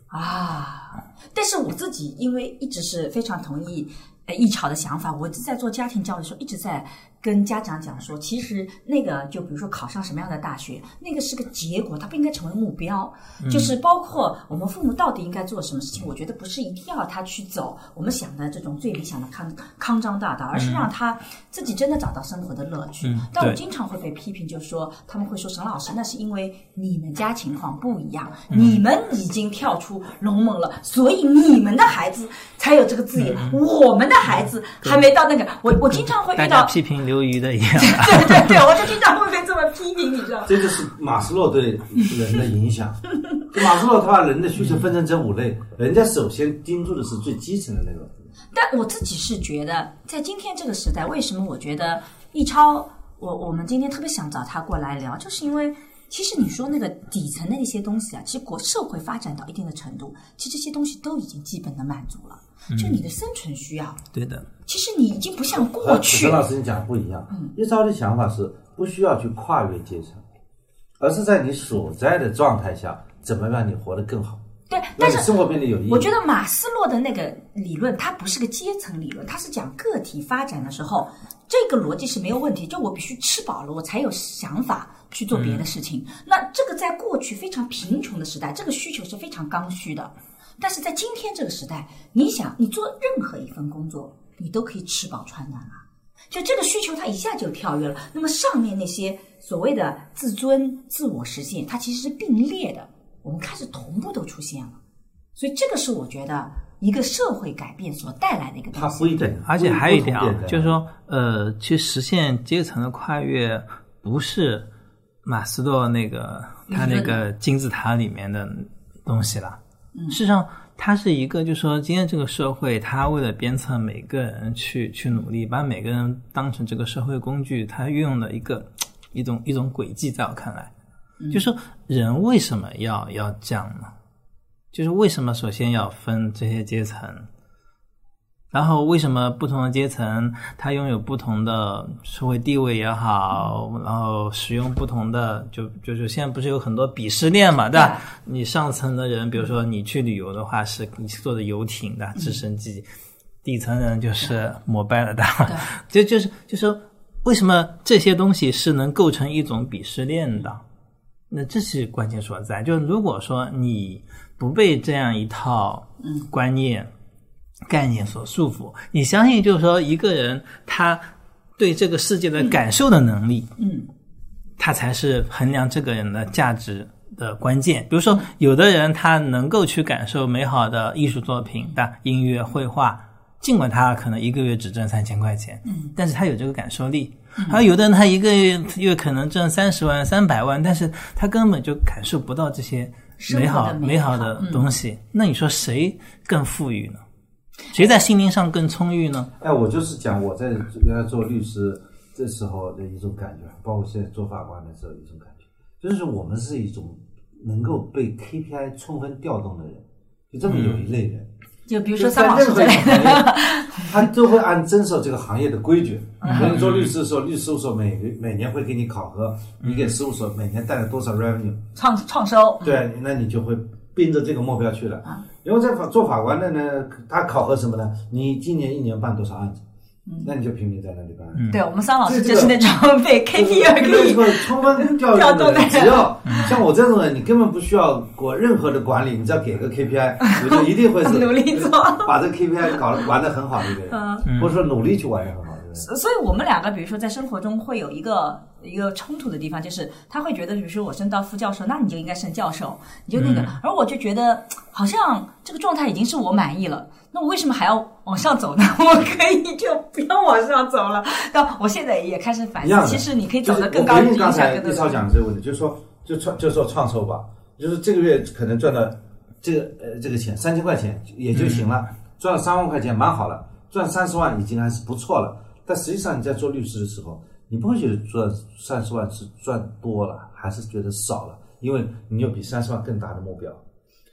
啊，但是我自己因为一直是非常同意呃易潮的想法，我一直在做家庭教育的时候，一直在跟家长讲说，其实那个就比如说考上什么样的大学，那个是个结果，它不应该成为目标。就是包括我们父母到底应该做什么事情，我觉得不是一定要他去走我们想的这种最理想的康康庄大道，而是让他自己真的找到生活的乐趣。嗯但我经常会被批评，就是说他们会说沈老师，那是因为你们家情况不一样，你们已经跳出龙门了，所以你们的孩子才有这个自由，我们的孩子还没到那个。我我经常会遇到，批评刘瑜的一样。对对对，我就经常会被这么批评，你知道吗？这就是马斯洛对人的影响。马斯洛他把人的需求分成这五类，人家首先盯住的是最基层的那个。但我自己是觉得，在今天这个时代，为什么我觉得易超，我我们今天特别想找他过来聊，就是因为其实你说那个底层的一些东西啊，其实国社会发展到一定的程度，其实这些东西都已经基本的满足了。就你的生存需要，对的，其实你已经不像过去陈老师你讲的不一样。嗯一超的想法是不需要去跨越阶层，而是在你所在的状态下，怎么让你活得更好，对，但是生活变得有意义。我觉得马斯洛的那个理论，它不是个阶层理论，它是讲个体发展的时候，这个逻辑是没有问题。就我必须吃饱了，我才有想法去做别的事情。那这个在过去非常贫穷的时代，这个需求是非常刚需的。但是在今天这个时代，你想，你做任何一份工作，你都可以吃饱穿暖了。就这个需求，它一下就跳跃了。那么上面那些所谓的自尊、自我实现，它其实是并列的，我们开始同步都出现了。所以这个是我觉得一个社会改变所带来的一个东西。它不一定，而且还有一点啊就是说，呃，去实现阶层的跨越，不是马斯洛那个他那个金字塔里面的东西了。嗯事实上，它是一个，就是说，今天这个社会，它为了鞭策每个人去去努力，把每个人当成这个社会工具，它运用的一个一种一种轨迹，在我看来，就是说人为什么要要这样呢？就是为什么首先要分这些阶层？然后为什么不同的阶层它拥有不同的社会地位也好，然后使用不同的就就是现在不是有很多鄙视链嘛，对吧？你上层的人，比如说你去旅游的话，是你坐的游艇的直升机，底层人就是摩拜了的，就就是就是说为什么这些东西是能构成一种鄙视链的？那这是关键所在。就是如果说你不被这样一套观念、概念所束缚，你相信就是说一个人他对这个世界的感受的能力，嗯，他才是衡量这个人的价值的关键。比如说，有的人他能够去感受美好的艺术作品的音乐、绘画，尽管他可能一个月只挣三千块钱，嗯，但是他有这个感受力。还有有的人他一个月月可能挣三十万、三百万，但是他根本就感受不到这些美好美好的东西。那你说谁更富裕呢？谁在心灵上更充裕呢？哎，我就是讲我在原来做律师这时候的一种感觉，包括现在做法官的时候一种感觉，就是我们是一种能够被 KPI 充分调动的人，就这么有一类人。就比如说在桑老师任何这类一个行业，他都会按遵守这个行业的规矩。比如你做律师的时候，律师事务所每每年会给你考核，你给事务所每年带来多少 revenue，创创收，对，那你就会奔着这个目标去了。因为在法做法官的呢，他考核什么呢？你今年一年办多少案子？那你就拼命在那里办。对我们桑老师就是那种被 KPI 可以这个充分调调动的人，只要像我这种人，你根本不需要过任何的管理，你只要给个 KPI，我就一定会是努力做。把这 KPI 搞得玩得很好的一个人，或者说努力去玩也很好。所以我们两个，比如说在生活中会有一个一个冲突的地方，就是他会觉得，比如说我升到副教授，那你就应该升教授，你就那个，而我就觉得好像这个状态已经是我满意了，那我为什么还要往上走呢？我可以就不要往上走了。但我现在也开始反思，其实你可以走得更高，一下更多才一超讲的这个问题，就是说，就创，就说创收吧，就是这个月可能赚到这个呃这个钱三千块钱也就行了，赚了三万块钱蛮好了，赚三十万已经还是不错了。但实际上你在做律师的时候，你不会觉得赚三十万是赚多了，还是觉得少了，因为你有比三十万更大的目标。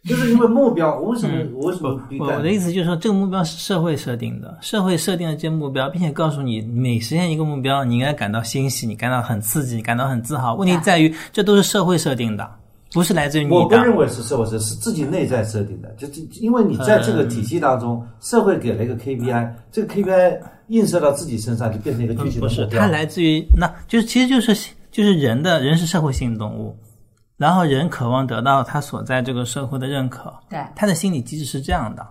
就是因为目标，我为什么、我为什么比我我的意思就是说，这个目标是社会设定的，社会设定的这些目标，并且告诉你每实现一个目标，你应该感到欣喜，你感到很刺激，你感到很自豪。问题在于，这都是社会设定的，不是来自于你的。我不认为是社会设，是自己内在设定的。就是因为你在这个体系当中，社会给了一个 KPI，这个 KPI 映射到自己身上，就变成一个具体的不是，它来自于那就是其实就是就是人的人是社会性动物，然后人渴望得到他所在这个社会的认可，对他的心理机制是这样的。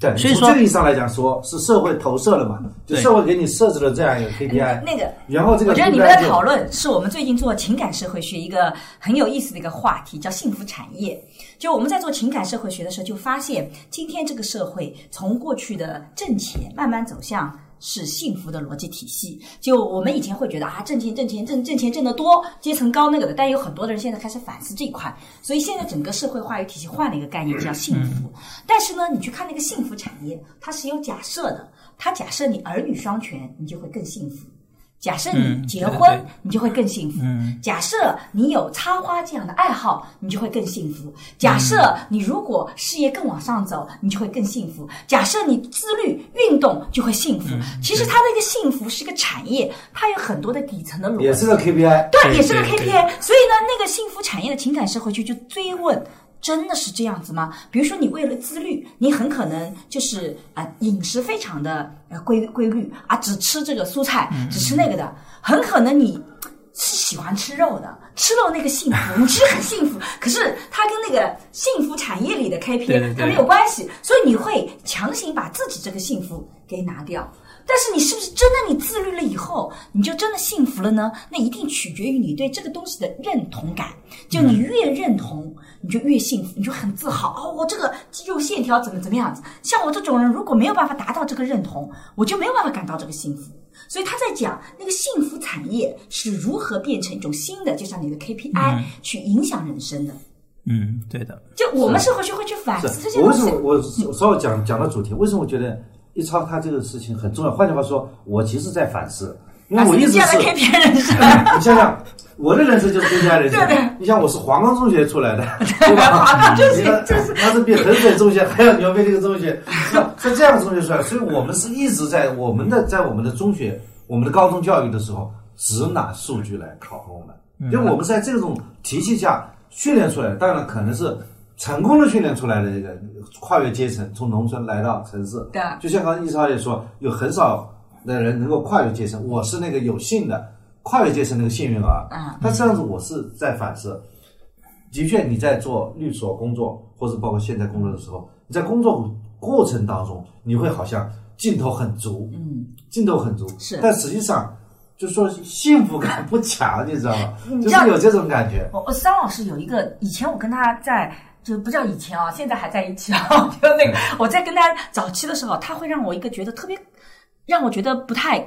对，所以说这个意义上来讲，说是社会投射了嘛，就社会给你设置了这样一个 KPI，那个。然后这个我觉得你们的讨论是我们最近做情感社会学一个很有意思的一个话题，叫幸福产业。就我们在做情感社会学的时候，就发现今天这个社会从过去的挣钱慢慢走向。是幸福的逻辑体系。就我们以前会觉得啊，挣钱挣钱挣挣钱挣得多，阶层高那个的，但有很多的人现在开始反思这一块，所以现在整个社会话语体系换了一个概念，叫幸福。但是呢，你去看那个幸福产业，它是有假设的，它假设你儿女双全，你就会更幸福。假设你结婚，对你就会更幸福。嗯假设你有插花这样的爱好，你就会更幸福。假设你如果事业更往上走，你就会更幸福。假设你自律运动，就会幸福。其实它的一个幸福是一个产业，它有很多的底层的逻辑，也是个 KPI。对，也是个 KPI。所以呢，那个幸福产业的情感社会学就追问。真的是这样子吗？比如说，你为了自律，你很可能就是啊、呃饮食非常的呃规规律啊，只吃这个蔬菜，只吃那个的，很可能你是喜欢吃肉的，吃肉那个幸福，你其实很幸福，可是它跟那个幸福产业里的对对它没有关系，所以你会强行把自己这个幸福给拿掉。但是你是不是真的你自律了以后，你就真的幸福了呢？那一定取决于你对这个东西的认同感。就你越认同，你就越幸福，你就很自豪哦。我这个肌肉线条怎么怎么样子？像我这种人，如果没有办法达到这个认同，我就没有办法感到这个幸福。所以他在讲那个幸福产业是如何变成一种新的，就像你的 KPI、去影响人生的。嗯，对的，就我们社会学会去反思这些东西我为什么。我稍微讲讲到主题？为什么我觉得一超他这个事情很重要？换句话说，我其实在反思，因为我一直是你想想，我的人生就是 KPI 人生。你像，我是黄冈中学出来的，对吧？华冈中学就是他是比衡水中学还要牛逼的一个中学，是吧？是这样的中学出来，所以我们是一直在我们的在我们的中学、我们的高中教育的时候，只拿数据来考核我们，因为我们在这种体系下训练出来的，当然可能是。成功的训练出来的一个跨越阶层，从农村来到城市，对就像刚才易超也说，有很少的人能够跨越阶层，我是那个有幸的跨越阶层那个幸运儿。嗯那这样子，我是在反思。的确，你在做律所工作，或者包括现在工作的时候，你在工作过程当中，你会好像劲头很足，嗯，劲头很足，是但实际上就是说幸福感不强，你知道吗？你就是有这种感觉。我我桑老师有一个，以前我跟他在。就不叫以前啊，现在还在一起啊。就那个，我在跟他早期的时候，他会让我一个觉得特别，让我觉得不太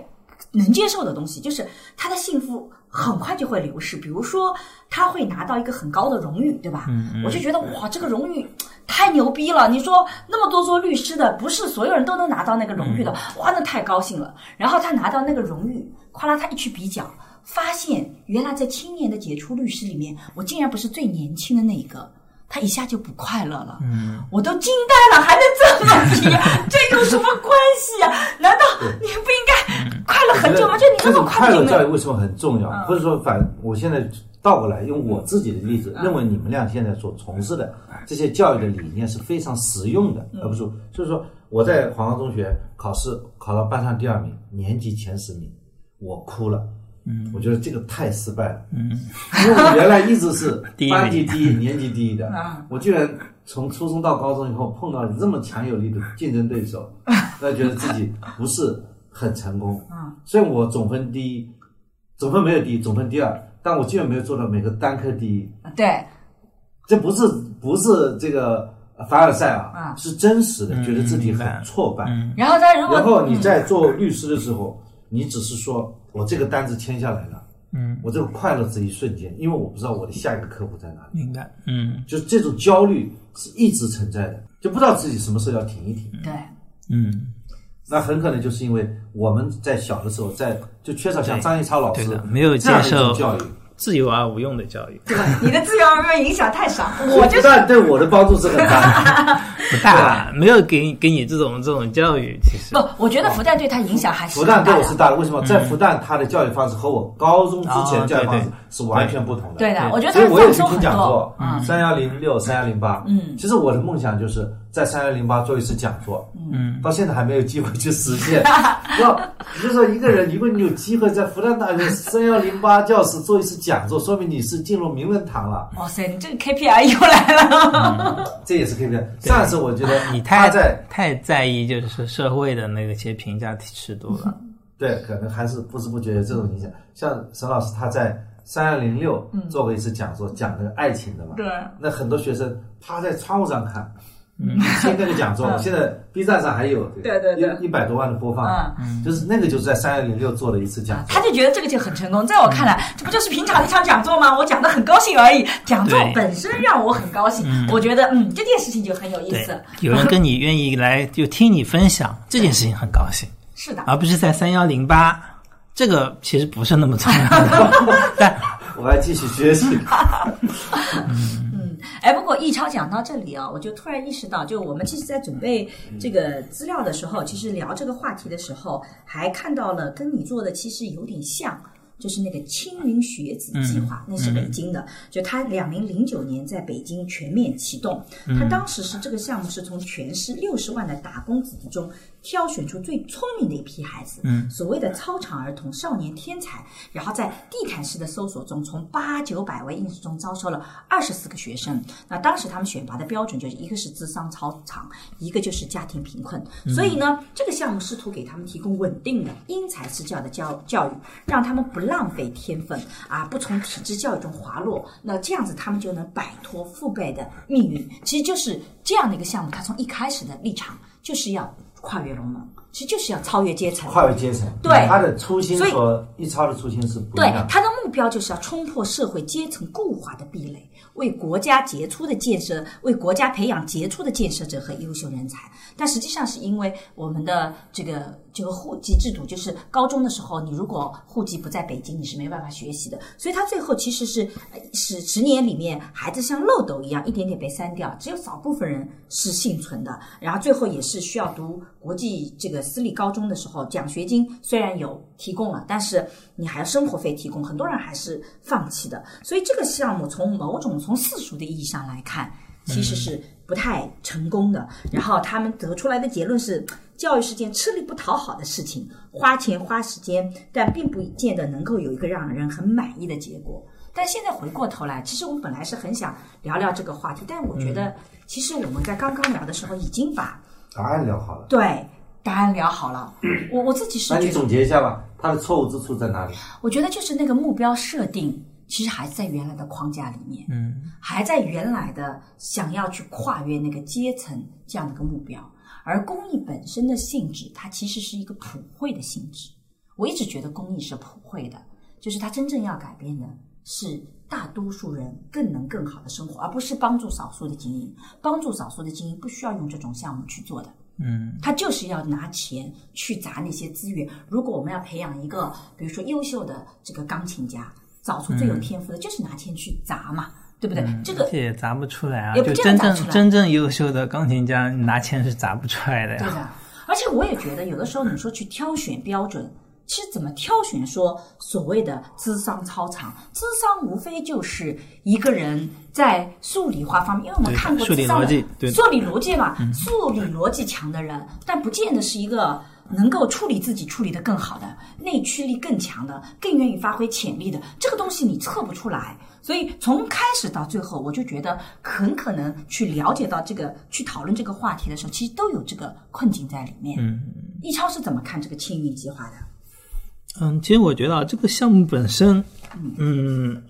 能接受的东西，就是他的幸福很快就会流逝。比如说，他会拿到一个很高的荣誉，对吧？我就觉得哇，这个荣誉太牛逼了！你说那么多做律师的，不是所有人都能拿到那个荣誉的，哇，那太高兴了。然后他拿到那个荣誉，夸啦，他一去比较。发现原来在青年的杰出律师里面，我竟然不是最年轻的那一个。他一下就不快乐了。嗯，我都惊呆了，还能这么提，这有什么关系啊？难道你不应该快乐很久吗？就你这么快乐教育，为什么很重要？不是说反，我现在倒过来用我自己的例子，认为你们俩现在所从事的这些教育的理念是非常实用的，而不是就是说我在黄冈中学考试考到班上第二名，年级前十名，我哭了。嗯，我觉得这个太失败了。嗯，因为我原来一直是 班级第一、年级第一的，我居然从初中到高中以后碰到这么强有力的竞争对手，那觉得自己不是很成功。嗯，虽然我总分第一，总分没有第一，总分第二，但我居然没有做到每个单科第一。对，这不是不是这个凡尔赛啊，啊。是真实的，觉得自己很挫败。然后他如果然后你在做律师的时候，你只是说我这个单子签下来了，嗯，我这个快乐只一瞬间，因为我不知道我的下一个客户在哪里，明白，嗯。就是这种焦虑是一直存在的，就不知道自己什么时候要停一停。对，嗯，那很可能就是因为我们在小的时候，在就缺少像张一超老师，没有这样的一接受种教育，自由而无用的教育对吧？你的自由而无用影响太少，我就是不但对我的帮助是很大的。不大，没有给给你这种这种教育，其实不，我觉得复旦对他影响还是复旦。对我是大的，为什么？在复旦，他的教育方式和我高中之前哦教育方式是完全不同的。对的，我觉得所以他我也去听放松很多讲座。，嗯，三幺零六、三幺零八，嗯其实我的梦想就是在三幺零八做一次讲座，嗯，到现在还没有机会去实现。要就是说一个人，如果你有机会在复旦大学三幺零八教室做一次讲座，说明你是进入名人堂了，哇塞，你这个 KPI 又来了。这也是 KPI。上一次我觉得你太在太在意就是社会的那个些评价尺度了，对，可能还是不知不觉有这种影响。像沈老师他在三幺零六做过一次讲座，讲那个爱情的嘛。对，那很多学生趴在窗户上看，嗯，听那个讲座，现在 B 站上还有，对对对一一百多万的播放，嗯，就是那个就是在三幺零六做的一次讲座。他。就觉得这个就很成功。在我看来，这不就是平常一场讲座吗？我讲的很高兴而已。讲座本身让我很高兴，我觉得嗯，这件事情就很有意思。，有人跟你愿意来就听你分享这件事情很高兴，是的，而不是在三幺零八，这个其实不是那么重要的，但我还继续学习。嗯，哎，不过易超讲到这里啊，我就突然意识到，就我们其实，在准备这个资料的时候，其实聊这个话题的时候，还看到了跟你做的其实有点像。就是那个青云学子计划，那是北京的，就他两零零九年在北京全面启动。他当时是这个项目是从全市六十万的打工子弟中挑选出最聪明的一批孩子，嗯，所谓的操场儿童、少年天才，然后在地毯式的搜索中，从八九百位应试中招收了二十四个学生。那当时他们选拔的标准就是一个是智商超常，一个就是家庭贫困。所以呢，这个项目试图给他们提供稳定的因材施教的教教育，让他们不浪费天分啊，不从体制教育中滑落。那这样子他们就能摆脱父辈的命运。其实就是这样的一个项目，它从一开始的立场就是要跨越龙门，其实就是要超越阶层。跨越阶层，对他的初心和一超的初心是不一对样的。他的目标就是要冲破社会阶层固化的壁垒，为国家杰出的建设，为国家培养杰出的建设者和优秀人才。但实际上是因为我们的这个这个户籍制度，就是高中的时候，你如果户籍不在北京，你是没办法学习的。所以他最后其实是呃十十年里面，孩子像漏斗一样一点点被删掉，只有少部分人是幸存的。然后最后也是需要读国际这个私立高中的时候，奖学金虽然有提供了，但是你还要生活费提供，很多人还是放弃的。所以这个项目从某种从世俗的意义上来看，其实是不太成功的。然后他们得出来的结论是，教育是件吃力不讨好的事情，花钱花时间，但并不见得能够有一个让人很满意的结果。但现在回过头来，其实我们本来是很想聊聊这个话题，但我觉得其实我们在刚刚聊的时候已经把答案聊好了，对答案聊好了。我我自己是那你总结一下吧，它的错误之处在哪里？我觉得就是那个目标设定，其实还在原来的框架里面，嗯，还在原来的想要去跨越那个阶层这样的一个目标。而公益本身的性质，它其实是一个普惠的性质。我一直觉得公益是普惠的，就是它真正要改变的是大多数人更能更好的生活，而不是帮助少数的精英。帮助少数的精英不需要用这种项目去做的。嗯，他就是要拿钱去砸那些资源。如果我们要培养一个，比如说优秀的这个钢琴家，找出最有天赋的，就是拿钱去砸嘛。对不对？这个也砸不出来啊，也不就真正真正优秀的钢琴家拿钱是砸不出来的呀。对的，而且我也觉得，有的时候你说去挑选标准，其实怎么挑选说所谓的智商超常，智商无非就是一个人在数理化方面，因为我们看过数理智商的逻辑数理逻辑嘛，数理逻辑强的人，但不见得是一个。能够处理自己处理得更好的，内驱力更强的，更愿意发挥潜力的，这个东西你测不出来。所以从开始到最后，我就觉得很可能去了解到这个，去讨论这个话题的时候，其实都有这个困境在里面。嗯易超是怎么看这个青运计划的？嗯，其实我觉得啊，这个项目本身，嗯，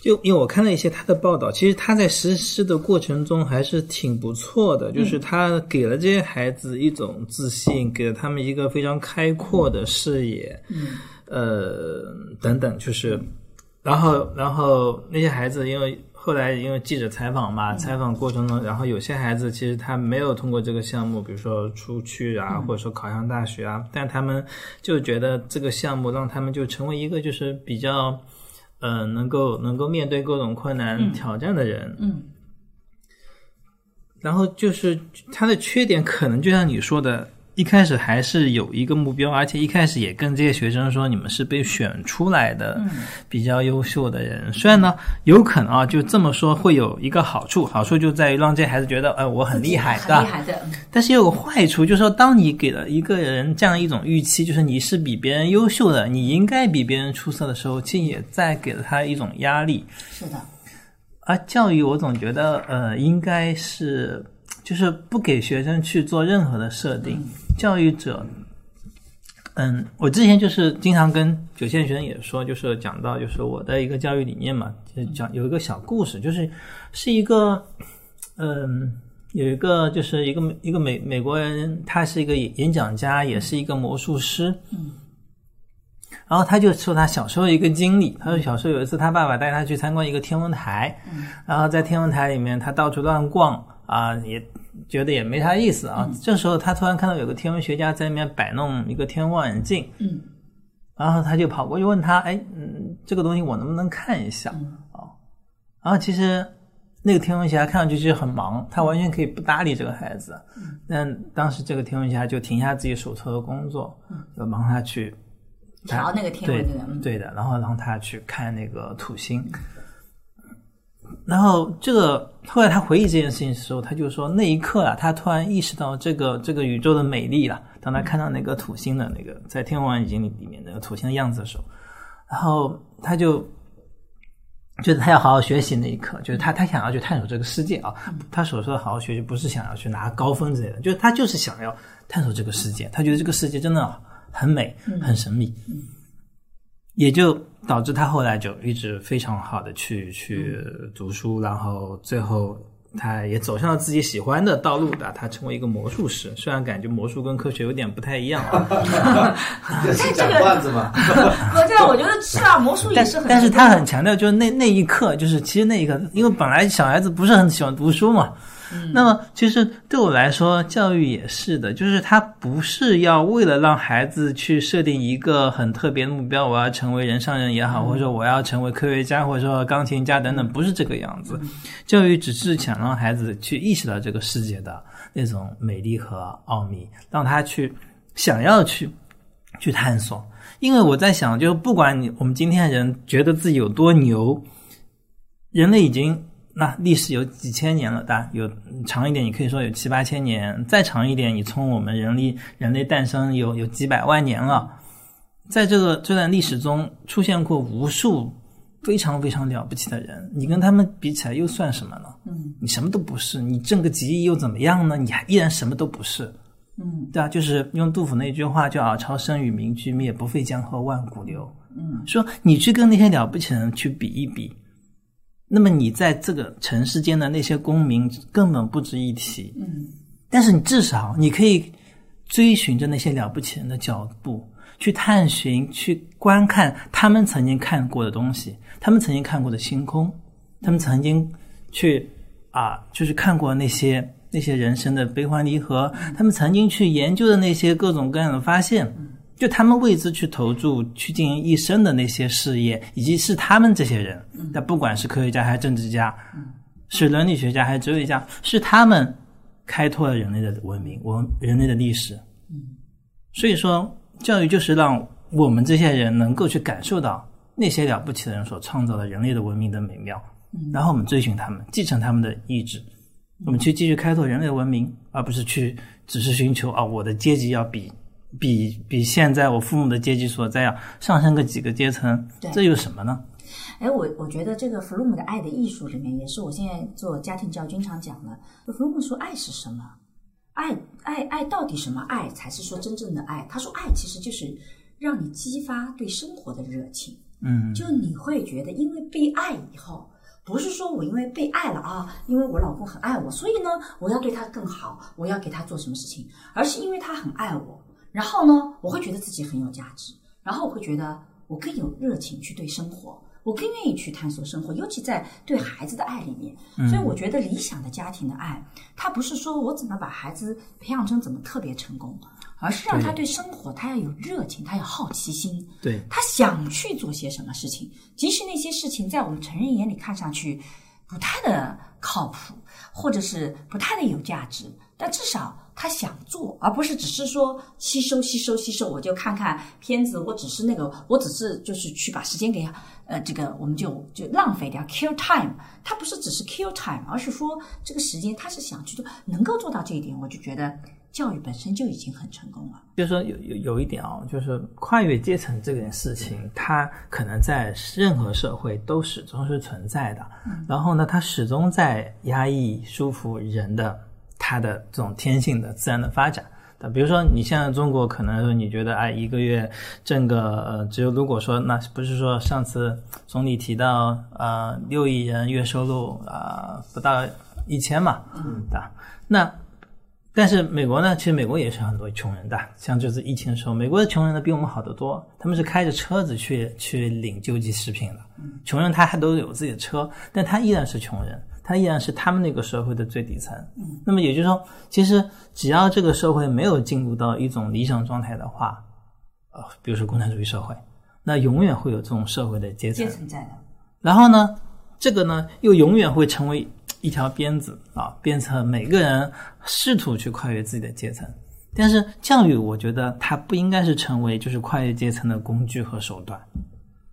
就因为我看了一些他的报道，其实他在实施的过程中还是挺不错的，就是他给了这些孩子一种自信，给了他们一个非常开阔的视野，嗯，呃，等等，就是，然后，然后那些孩子因为。后来因为记者采访嘛，采访过程中，然后有些孩子其实他没有通过这个项目，比如说出去啊，或者说考上大学啊，但他们就觉得这个项目让他们就成为一个就是比较，呃，能够能够面对各种困难挑战的人。嗯然后就是他的缺点，可能就像你说的，一开始还是有一个目标，而且一开始也跟这些学生说，你们是被选出来的比较优秀的人。虽然呢，有可能啊，就这么说会有一个好处，好处就在于让这些孩子觉得，哎、我很厉害，对吧很厉？害的。嗯但是也有个坏处，就是说，当你给了一个人这样一种预期，就是你是比别人优秀的，你应该比别人出色的时候，其实也在给了他一种压力。是的，而教育，我总觉得，呃，应该是就是不给学生去做任何的设定。教育者，嗯，我之前就是经常跟九线学生也说，就是讲到就是我的一个教育理念嘛，就讲有一个小故事，就是是一个，嗯。有一个就是一个一个美美国人，他是一个演讲家，也是一个魔术师。嗯。然后他就说他小时候一个经历，他说小时候有一次他爸爸带他去参观一个天文台，然后在天文台里面他到处乱逛啊，也觉得也没啥意思啊。这时候他突然看到有个天文学家在那边摆弄一个天文望远镜，嗯，然后他就跑过去问他，哎，嗯，这个东西我能不能看一下？哦，然后其实那个天文学家看上去就是很忙，他完全可以不搭理这个孩子，但当时这个天文学家就停下自己手头的工作，就帮他去调那个天文对的，然后让他去看那个土星。然后这个后来他回忆这件事情的时候，他就说那一刻啊，他突然意识到这个这个宇宙的美丽了。当他看到那个土星的那个在天文望远镜里里面那个土星的样子的时候，然后他就觉得他要好好学习那一刻，就是他他想要去探索这个世界啊。他所说的好好学习，不是想要去拿高分之类的，就是他就是想要探索这个世界。他觉得这个世界真的很美，很神秘。也就导致他后来就一直非常好的去去读书，然后最后他也走向了自己喜欢的道路的，他成为一个魔术师。虽然感觉魔术跟科学有点不太一样啊，就是讲段子嘛。我这样我觉得是啊，魔术也但是很，但是他很强调，就是那那一刻，就是其实那一刻，因为本来小孩子不是很喜欢读书嘛。那么，其实对我来说，教育也是的，就是他不是要为了让孩子去设定一个很特别的目标，我要成为人上人也好，或者说我要成为科学家，或者说钢琴家等等，不是这个样子。教育只是想让孩子去意识到这个世界的那种美丽和奥秘，让他去想要去去探索。因为我在想，就不管你我们今天人觉得自己有多牛，人类已经那历史有几千年了，大有长一点，你可以说有七八千年；再长一点，你从我们人类人类诞生有有几百万年了。在这个这段历史中，出现过无数非常非常了不起的人，你跟他们比起来又算什么呢？嗯你什么都不是，你挣个几亿又怎么样呢？你还依然什么都不是。嗯对啊，就是用杜甫那句话叫“尔朝生与名俱灭，不废江河万古流”。嗯，说你去跟那些了不起的人去比一比，那么你在这个城市间的那些公民根本不值一提。嗯但是你至少你可以追寻着那些了不起人的脚步，去探寻、去观看他们曾经看过的东西，他们曾经看过的星空，他们曾经去啊，就是看过那些那些人生的悲欢离合，他们曾经去研究的那些各种各样的发现，就他们为之去投注、去经营一生的那些事业，以及是他们这些人，那不管是科学家还是政治家，是伦理学家还是哲学家，是他们开拓了人类的文明、文人类的历史。所以说，教育就是让我们这些人能够去感受到那些了不起的人所创造的人类的文明的美妙，然后我们追寻他们，继承他们的意志，我们去继续开拓人类文明，而不是去只是寻求啊，我的阶级要比。比比现在我父母的阶级所在要上升个几个阶层，这有什么呢？哎，我我觉得这个弗洛姆的《爱的艺术》里面，也是我现在做家庭教育经常讲的。弗洛姆说，爱是什么？爱爱爱到底什么爱才是说真正的爱？他说，爱其实就是让你激发对生活的热情。嗯，就你会觉得，因为被爱以后，不是说我因为被爱了啊，因为我老公很爱我，所以呢，我要对他更好，我要给他做什么事情，而是因为他很爱我。然后呢，我会觉得自己很有价值，然后我会觉得我更有热情去对生活，我更愿意去探索生活，尤其在对孩子的爱里面。所以我觉得理想的家庭的爱，它不是说我怎么把孩子培养成怎么特别成功，而是让他对生活他要有热情，他有好奇心，对他想去做些什么事情，即使那些事情在我们成人眼里看上去不太的靠谱，或者是不太的有价值，但至少。他想做，而不是只是说吸收、吸收、吸收。我就看看片子，我只是那个，我只是就是去把时间给，呃，这个我们就就浪费掉，kill time。他不是只是 kill time，而是说这个时间他是想去做，能够做到这一点，我就觉得教育本身就已经很成功了。就是说有有有一点啊，就是跨越阶层这件事情，它可能在任何社会都始终是存在的。然后呢，它始终在压抑、束缚人的。它的这种天性的自然的发展，那比如说你现在中国可能说你觉得哎一个月挣个呃只有如果说那不是说上次总理提到呃六亿人月收入啊不到一千嘛，嗯，对吧？那但是美国呢，其实美国也是很多穷人的，像这次疫情的时候，美国的穷人呢比我们好得多，他们是开着车子去去领救济食品的，穷人他还都有自己的车，但他依然是穷人。他依然是他们那个社会的最底层。嗯，那么也就是说，其实只要这个社会没有进入到一种理想状态的话，呃，比如说共产主义社会，那永远会有这种社会的阶层阶层在的。然后呢，这个呢又永远会成为一条鞭子啊，鞭策每个人试图去跨越自己的阶层。但是教育，我觉得它不应该是成为就是跨越阶层的工具和手段。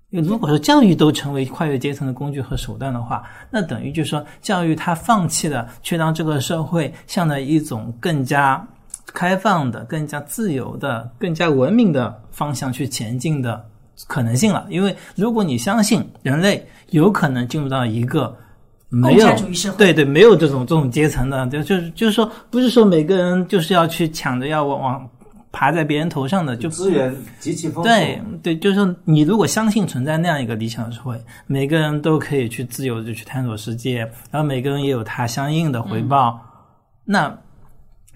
因为如果说教育都成为跨越阶层的工具和手段的话，那等于就是说教育它放弃了去让这个社会向着一种更加开放的、更加自由的、更加文明的方向去前进的可能性了。因为如果你相信人类有可能进入到一个没有对对没有这种这种阶层的，就就是就是说不是说每个人就是要去抢着要往往。爬在别人头上的就资源极其丰富。对对，就是你如果相信存在那样一个理想社会，每个人都可以去自由的去探索世界，然后每个人也有他相应的回报。那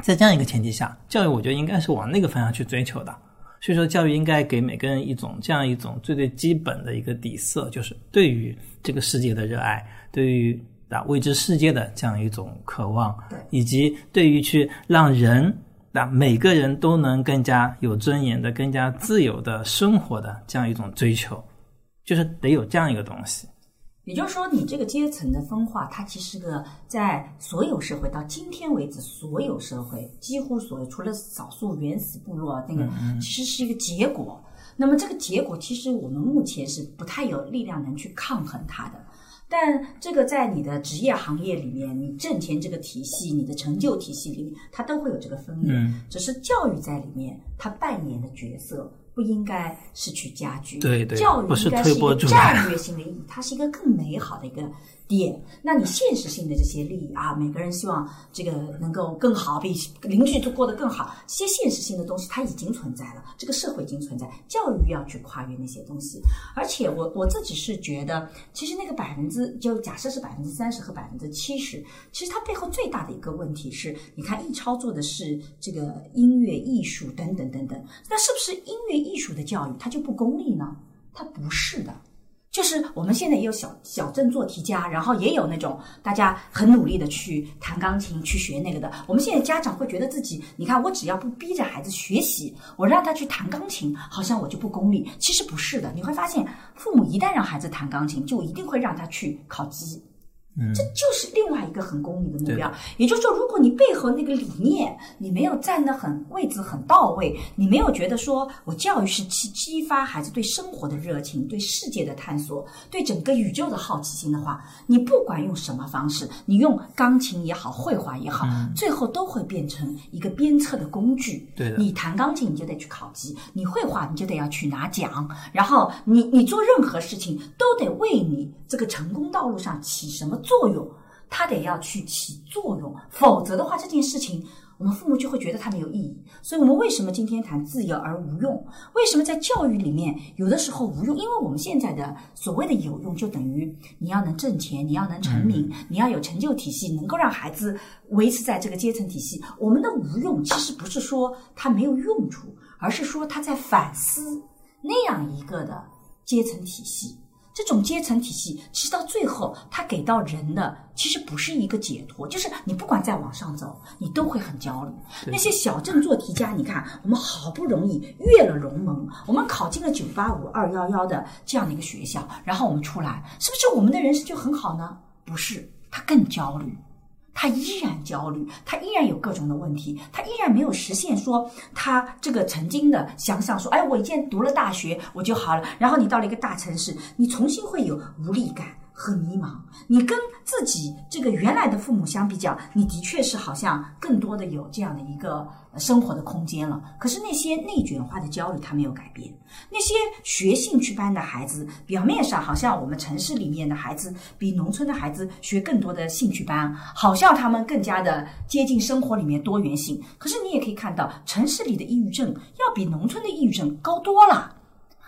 在这样一个前提下，教育我觉得应该是往那个方向去追求的。所以说，教育应该给每个人一种这样一种最最基本的一个底色，就是对于这个世界的热爱，对于啊未知世界的这样一种渴望，以及对于去让人。那每个人都能更加有尊严的、更加自由的生活的这样一种追求，就是得有这样一个东西。也就是说，你这个阶层的分化，它其实个在所有社会到今天为止，所有社会几乎所有，除了少数原始部落那个，其实是一个结果。那么这个结果，其实我们目前是不太有力量能去抗衡它的。但这个在你的职业行业里面，你挣钱这个体系，你的成就体系里面，它都会有这个分野。只是教育在里面，它扮演的角色不应该是去加剧。对对，教育应该是一个战略性的意义，它是一个更美好的一个。点，那你现实性的这些利益啊，每个人希望这个能够更好，比邻居都过得更好，些现实性的东西它已经存在了，这个社会已经存在，教育要去跨越那些东西。而且我我自己是觉得，其实那个百分之就假设是百分之三十和百分之七十，其实它背后最大的一个问题是，你看易超做的是这个音乐艺术等等等等，那是不是音乐艺术的教育它就不功利呢？它不是的。就是我们现在也有小小镇做题家，然后也有那种大家很努力的去弹钢琴、去学那个的。我们现在家长会觉得自己，你看我只要不逼着孩子学习，我让他去弹钢琴，好像我就不功利。其实不是的，你会发现，父母一旦让孩子弹钢琴，就一定会让他去考级。这就是另外一个很功利的目标。也就是说，如果你背后那个理念你没有站得很位置很到位，你没有觉得说我教育是去激发孩子对生活的热情、对世界的探索、对整个宇宙的好奇心的话，你不管用什么方式，你用钢琴也好，绘画也好，最后都会变成一个鞭策的工具。对的，你弹钢琴你就得去考级，你绘画你就得要去拿奖，然后你你做任何事情都得为你这个成功道路上起什么。作用，他得要去起作用，否则的话，这件事情我们父母就会觉得它没有意义。所以，我们为什么今天谈自由而无用？为什么在教育里面有的时候无用？因为我们现在的所谓的有用，就等于你要能挣钱，你要能成名，你要有成就体系，能够让孩子维持在这个阶层体系。我们的无用，其实不是说它没有用处，而是说他在反思那样一个的阶层体系。这种阶层体系，其实到最后，它给到人的其实不是一个解脱，就是你不管再往上走，你都会很焦虑。那些小镇做题家，你看，我们好不容易越了龙门，我们考进了九八五二幺幺的这样的一个学校，然后我们出来，是不是我们的人生就很好呢？不是，他更焦虑。他依然焦虑，他依然有各种的问题，他依然没有实现说他这个曾经的想象，说哎，我一件读了大学我就好了。然后你到了一个大城市，你重新会有无力感。和迷茫，你跟自己这个原来的父母相比较，你的确是好像更多的有这样的一个生活的空间了。可是那些内卷化的焦虑，它没有改变。那些学兴趣班的孩子，表面上好像我们城市里面的孩子比农村的孩子学更多的兴趣班，好像他们更加的接近生活里面多元性。可是你也可以看到，城市里的抑郁症要比农村的抑郁症高多了。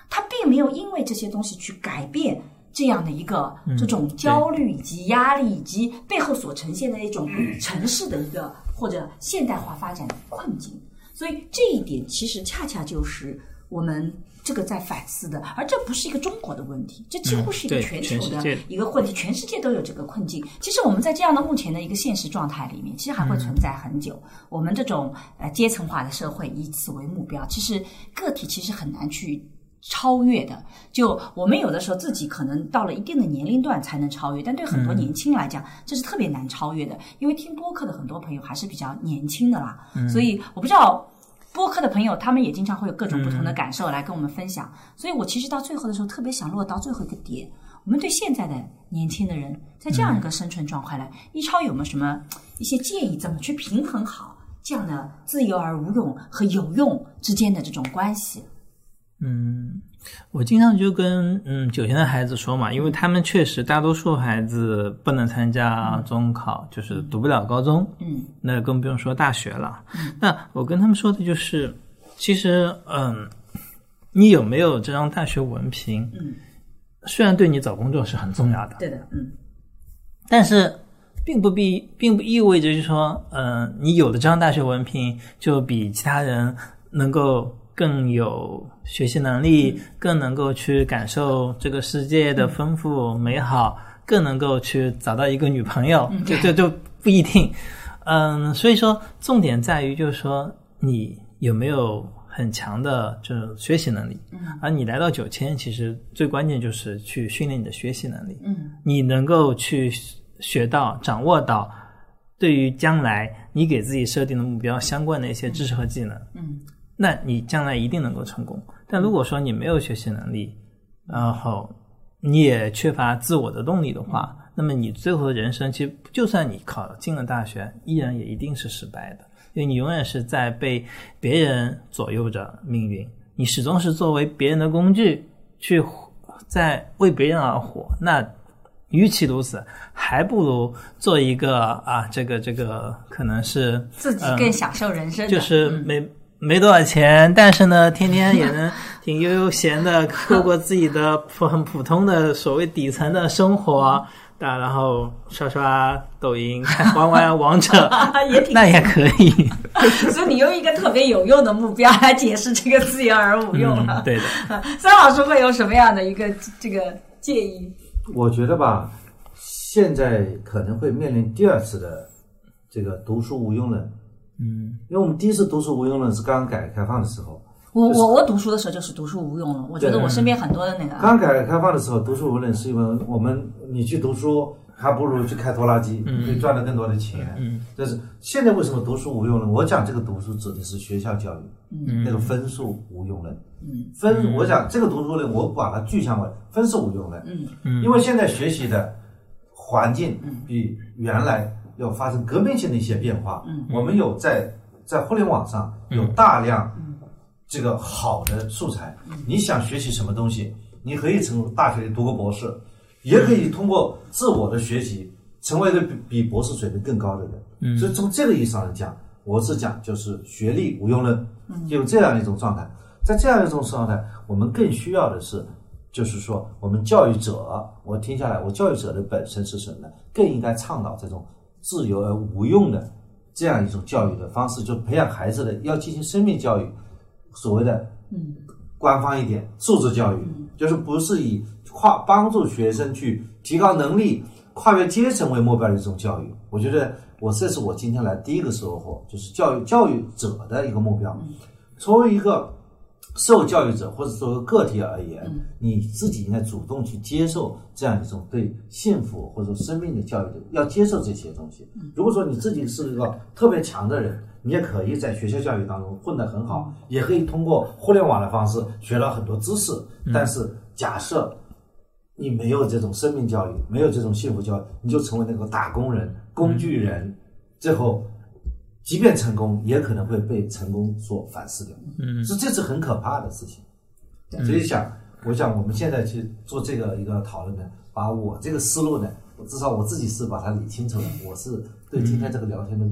他并没有因为这些东西去改变。这样的一个这种焦虑以及压力以及背后所呈现的一种城市的一个或者现代化发展的困境，所以这一点其实恰恰就是我们这个在反思的，而这不是一个中国的问题，这几乎是一个全球的一个问题，全世界都有这个困境。其实我们在这样的目前的一个现实状态里面，其实还会存在很久。我们这种呃阶层化的社会以此为目标，其实个体其实很难去。超越的，就我们有的时候自己可能到了一定的年龄段才能超越，但对很多年轻来讲，这是特别难超越的。因为听播客的很多朋友还是比较年轻的啦，所以我不知道播客的朋友他们也经常会有各种不同的感受来跟我们分享。所以我其实到最后的时候特别想落到最后一个点，我们对现在的年轻的人在这样一个生存状态来，一超有没有什么一些建议，怎么去平衡好这样的自由而无用和有用之间的这种关系？嗯，我经常就跟嗯九线的孩子说嘛，因为他们确实大多数孩子不能参加中考，就是读不了高中，嗯，那更不用说大学了。那我跟他们说的就是，其实嗯，你有没有这张大学文凭，嗯，虽然对你找工作是很重要的，对的，嗯，但是并不必，并不意味着就是说，嗯，你有了这张大学文凭就比其他人能够。更有学习能力，更能够去感受这个世界的丰富美好，更能够去找到一个女朋友，就就就不一定。嗯，所以说重点在于就是说你有没有很强的就是学习能力。嗯，而你来到九千，其实最关键就是去训练你的学习能力。嗯，你能够去学到、掌握到对于将来你给自己设定的目标相关的一些知识和技能。嗯。那你将来一定能够成功。但如果说你没有学习能力，然后你也缺乏自我的动力的话，那么你最后的人生其实就算你考进了大学，依然也一定是失败的，因为你永远是在被别人左右着命运，你始终是作为别人的工具去在为别人而活。那与其如此，还不如做一个啊，这个这个可能是自己更享受人生，就是没。没多少钱，但是呢，天天也能挺悠悠闲的过过自己的普很普通的所谓底层的生活，啊，然后刷刷抖音，玩玩王者，也挺 那也可以。所以你用一个特别有用的目标来解释这个自由而无用了。对的。孙老师会有什么样的一个这个建议？我觉得吧，现在可能会面临第二次的这个读书无用论。嗯，因为我们第一次读书无用论是刚刚改革开放的时候。我我我读书的时候就是读书无用了。我觉得我身边很多的那个。刚改革开放的时候，读书无用是因为我们你去读书。还不如去开拖拉机，可以赚到更多的钱。嗯，但是现在为什么读书无用论？我讲这个读书指的是学校教育，嗯，那个分数无用论。嗯，分我讲这个读书呢，我把它具象为分数无用论。嗯嗯，因为现在学习的环境比原来要发生革命性的一些变化。嗯，我们有在在互联网上有大量这个好的素材。你想学习什么东西，你可以从大学里读个博士。也可以通过自我的学习，成为一个比比博士水平更高的人。嗯，所以从这个意义上来讲，我是讲就是学历无用论，有这样一种状态。在这样一种状态，我们更需要的是，就是说我们教育者，我听下来，我教育者的本身是什么呢？更应该倡导这种自由而无用的这样一种教育的方式，就培养孩子的要进行生命教育，所谓的嗯，官方一点素质教育，就是不是以。跨帮助学生去提高能力、跨越阶层为目标的一种教育，我觉得我这是我今天来第一个收获，就是教育教育者的一个目标。作为一个受教育者或者作为个体而言，你自己应该主动去接受这样一种对幸福或者生命的教育的，要接受这些东西。如果说你自己是一个特别强的人，你也可以在学校教育当中混得很好，也可以通过互联网的方式学到很多知识。但是假设。你没有这种生命教育，没有这种幸福教育，你就成为那个打工人、工具人，最后，即便成功，也可能会被成功所反噬掉。嗯，是这是很可怕的事情。所以想，我想我们现在去做这个一个讨论呢，把我这个思路呢，至少我自己是把它理清楚了。我是对今天这个聊天的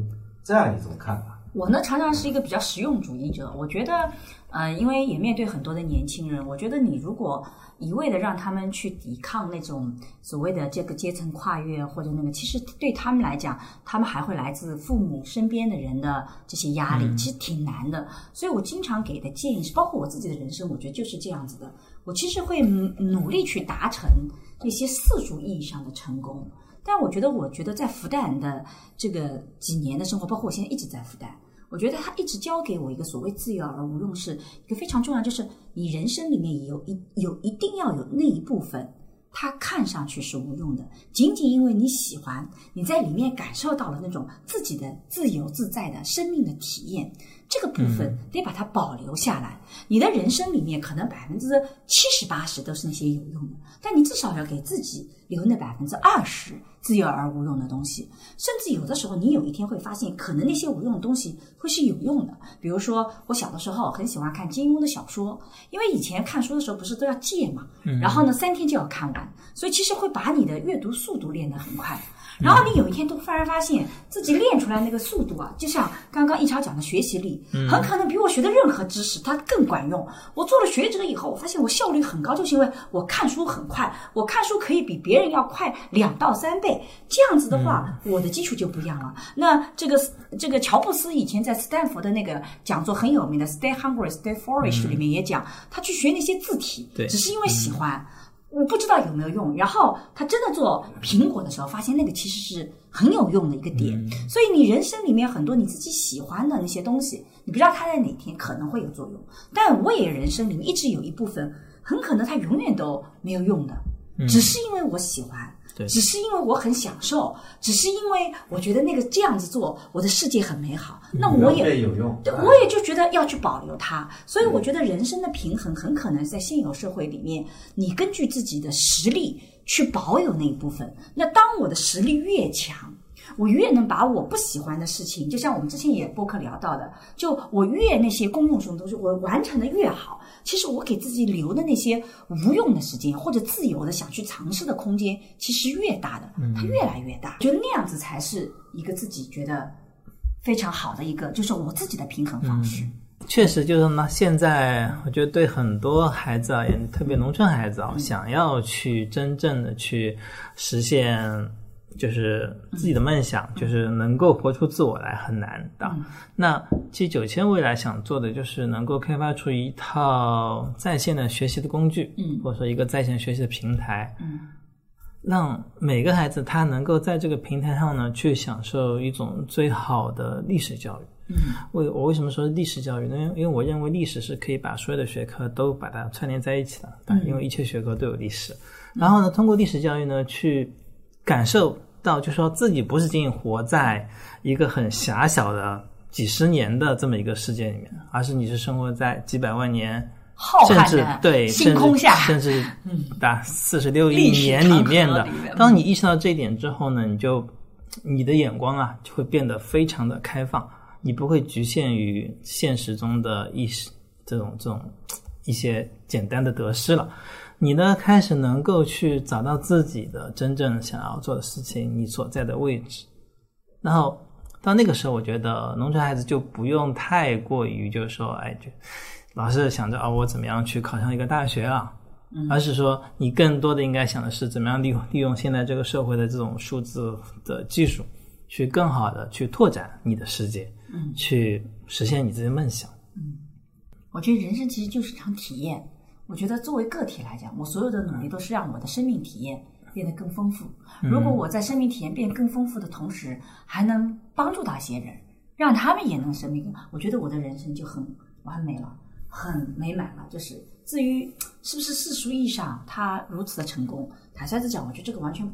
这样一种看法。我呢，常常是一个比较实用主义者。我觉得，呃，因为也面对很多的年轻人，我觉得你如果一味的让他们去抵抗那种所谓的这个阶层跨越或者那个，其实对他们来讲，他们还会来自父母身边的人的这些压力，其实挺难的。所以我经常给的建议是，包括我自己的人生，我觉得就是这样子的。我其实会努力去达成那些世俗意义上的成功。但我觉得，我觉得在复旦的这个几年的生活，包括我现在一直在复旦，我觉得他一直教给我一个所谓自由而无用，是一个非常重要，就是你人生里面有一有一定要有那一部分，它看上去是无用的，仅仅因为你喜欢，你在里面感受到了那种自己的自由自在的生命的体验。这个部分得把它保留下来。你的人生里面可能百分之七十八十都是那些有用的，但你至少要给自己留那百分之二十自由而无用的东西。甚至有的时候，你有一天会发现，可能那些无用的东西会是有用的。比如说，我小的时候很喜欢看金庸的小说，因为以前看书的时候不是都要借嘛，然后呢三天就要看完，所以其实会把你的阅读速度练得很快。然后你有一天都突然发现自己练出来那个速度啊，就像刚刚一超讲的学习力，很可能比我学的任何知识它更管用。我做了学者以后，我发现我效率很高，就是因为我看书很快，我看书可以比别人要快两到三倍。这样子的话，我的基础就不一样了。那这个这个乔布斯以前在斯坦福的那个讲座很有名的 “Stay Hungry, Stay Foolish” 里面也讲，他去学那些字体，只是因为喜欢。我不知道有没有用，然后他真的做苹果的时候，发现那个其实是很有用的一个点。所以你人生里面很多你自己喜欢的那些东西，你不知道它在哪天可能会有作用。但我也人生里面一直有一部分，很可能它永远都没有用的，只是因为我喜欢。只是因为我很享受，只是因为我觉得那个这样子做，我的世界很美好。那我也有用，我也就觉得要去保留它。所以我觉得人生的平衡很可能在现有社会里面，你根据自己的实力去保有那一部分。那当我的实力越强。我越能把我不喜欢的事情，就像我们之前也播客聊到的，就我越那些公共性的东西，我完成的越好。其实我给自己留的那些无用的时间，或者自由的想去尝试的空间，其实越大的，它越来越大。觉得那样子才是一个自己觉得非常好的一个，就是我自己的平衡方式。确实，就是那现在我觉得对很多孩子而言，特别农村孩子啊，想要去真正的去实现。就是自己的梦想，就是能够活出自我来很难的。那其实九千未来想做的就是能够开发出一套在线的学习的工具，嗯或者说一个在线学习的平台，嗯让每个孩子他能够在这个平台上呢去享受一种最好的历史教育。嗯为我为什么说历史教育呢？因为因为我认为历史是可以把所有的学科都把它串联在一起的，因为一切学科都有历史。然后呢，通过历史教育呢，去感受到，就说自己不是仅仅活在一个很狭小的几十年的这么一个世界里面，而是你是生活在几百万年。甚至浩瀚的对星空下，甚至甚至达四十六亿年里面的。当你意识到这一点之后呢，你就你的眼光啊就会变得非常的开放，你不会局限于现实中的意识这种这种一些简单的得失了。你呢，开始能够去找到自己的真正想要做的事情，你所在的位置。然后到那个时候，我觉得农村孩子就不用太过于就是说，哎，就老是想着啊、我怎么样去考上一个大学啊，而是说你更多的应该想的是怎么样利用利用现在这个社会的这种数字的技术，去更好的去拓展你的世界，嗯去实现你自己的梦想。嗯我觉得人生其实就是一场体验。我觉得作为个体来讲，我所有的努力都是让我的生命体验变得更丰富。如果我在生命体验变更丰富的同时，还能帮助到一些人，让他们也能生命更，我觉得我的人生就很完美了，很美满了。就是至于是不是世俗意义上他如此的成功，坦率的讲，我觉得这个完全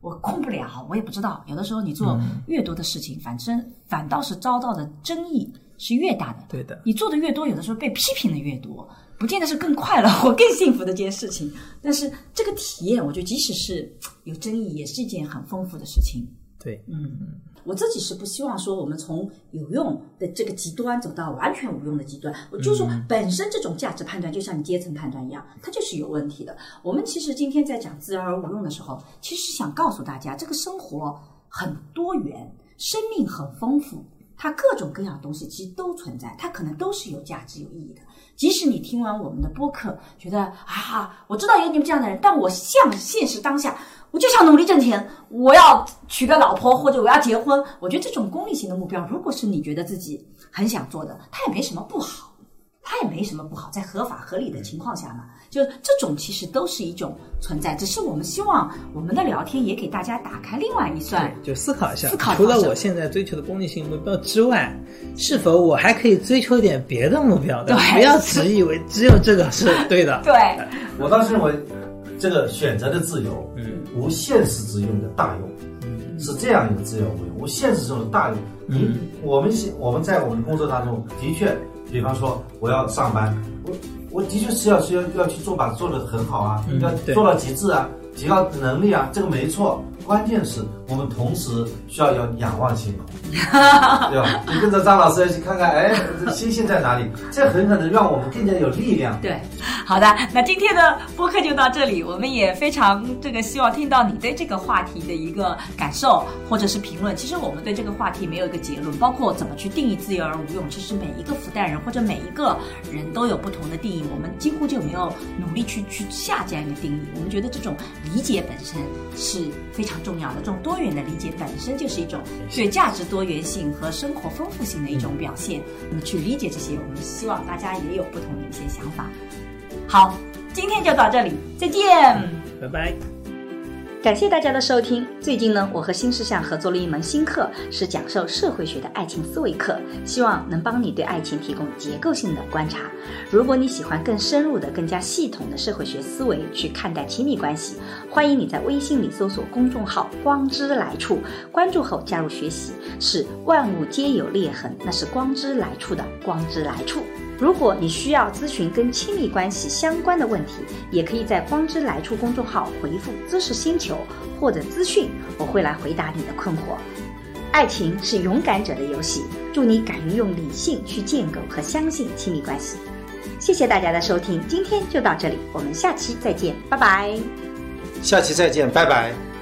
我控不了，我也不知道。有的时候你做越多的事情，反正反倒是遭到的争议是越大的。对的，你做的越多，有的时候被批评的越多，不见得是更快乐或更幸福的一件事情。但是这个体验，我觉得即使是有争议，也是一件很丰富的事情。对，嗯，我自己是不希望说我们从有用的这个极端走到完全无用的极端。我就说本身这种价值判断，就像你阶层判断一样，它就是有问题的。我们其实今天在讲自然而无用的时候，其实是想告诉大家，这个生活很多元，生命很丰富。它各种各样的东西其实都存在，它可能都是有价值、有意义的。即使你听完我们的播客，觉得啊，我知道有你们这样的人，但我像现实当下，我就想努力挣钱，我要娶个老婆或者我要结婚。我觉得这种功利性的目标，如果是你觉得自己很想做的，它也没什么不好，它也没什么不好，在合法合理的情况下嘛，就这种其实都是一种存在。只是我们希望我们的聊天也给大家打开另外一扇就思考一下，思考除了我现在追求的功利性目标之外，是否我还可以追求一点别的目标？吧对不要只以为只有这个是对的。对，我倒是认为，这个选择的自由，嗯，无现实之用的大用，是这样一个自由无用，无现实之用的大用。嗯我们现我们在我们工作当中的确，比方说我要上班，我我的确是要需要要去做，把它做得很好啊，嗯要做到极致啊，提高能力啊，这个没错。关键是我们同时需要要仰望星空，对吧？你跟着张老师要去看看，哎，星星在哪里？这很可能让我们更加有力量。对，好的，那今天的播客就到这里。我们也非常这个希望听到你对这个话题的一个感受或者是评论。其实我们对这个话题没有一个结论，包括怎么去定义自由而无用，其实每一个福袋人或者每一个人都有不同的定义。我们几乎就没有努力去去下这样一个定义。我们觉得这种理解本身是非常常重要的，这种多元的理解本身就是一种对价值多元性和生活丰富性的一种表现。那么去理解这些，我们希望大家也有不同的一些想法。好，今天就到这里，再见。拜拜。感谢大家的收听。最近呢，我和新事项合作了一门新课，是讲授社会学的爱情思维课，希望能帮你对爱情提供结构性的观察。如果你喜欢更深入的、更加系统的社会学思维去看待亲密关系，欢迎你在微信里搜索公众号“光之来处”，关注后加入学习。是万物皆有裂痕，那是光之来处的光之来处。如果你需要咨询跟亲密关系相关的问题，也可以在“光之来处”公众号回复“知识星球”或者“资讯”，我会来回答你的困惑。爱情是勇敢者的游戏，祝你敢于用理性去建构和相信亲密关系。谢谢大家的收听，今天就到这里，我们下期再见，拜拜。下期再见，拜拜。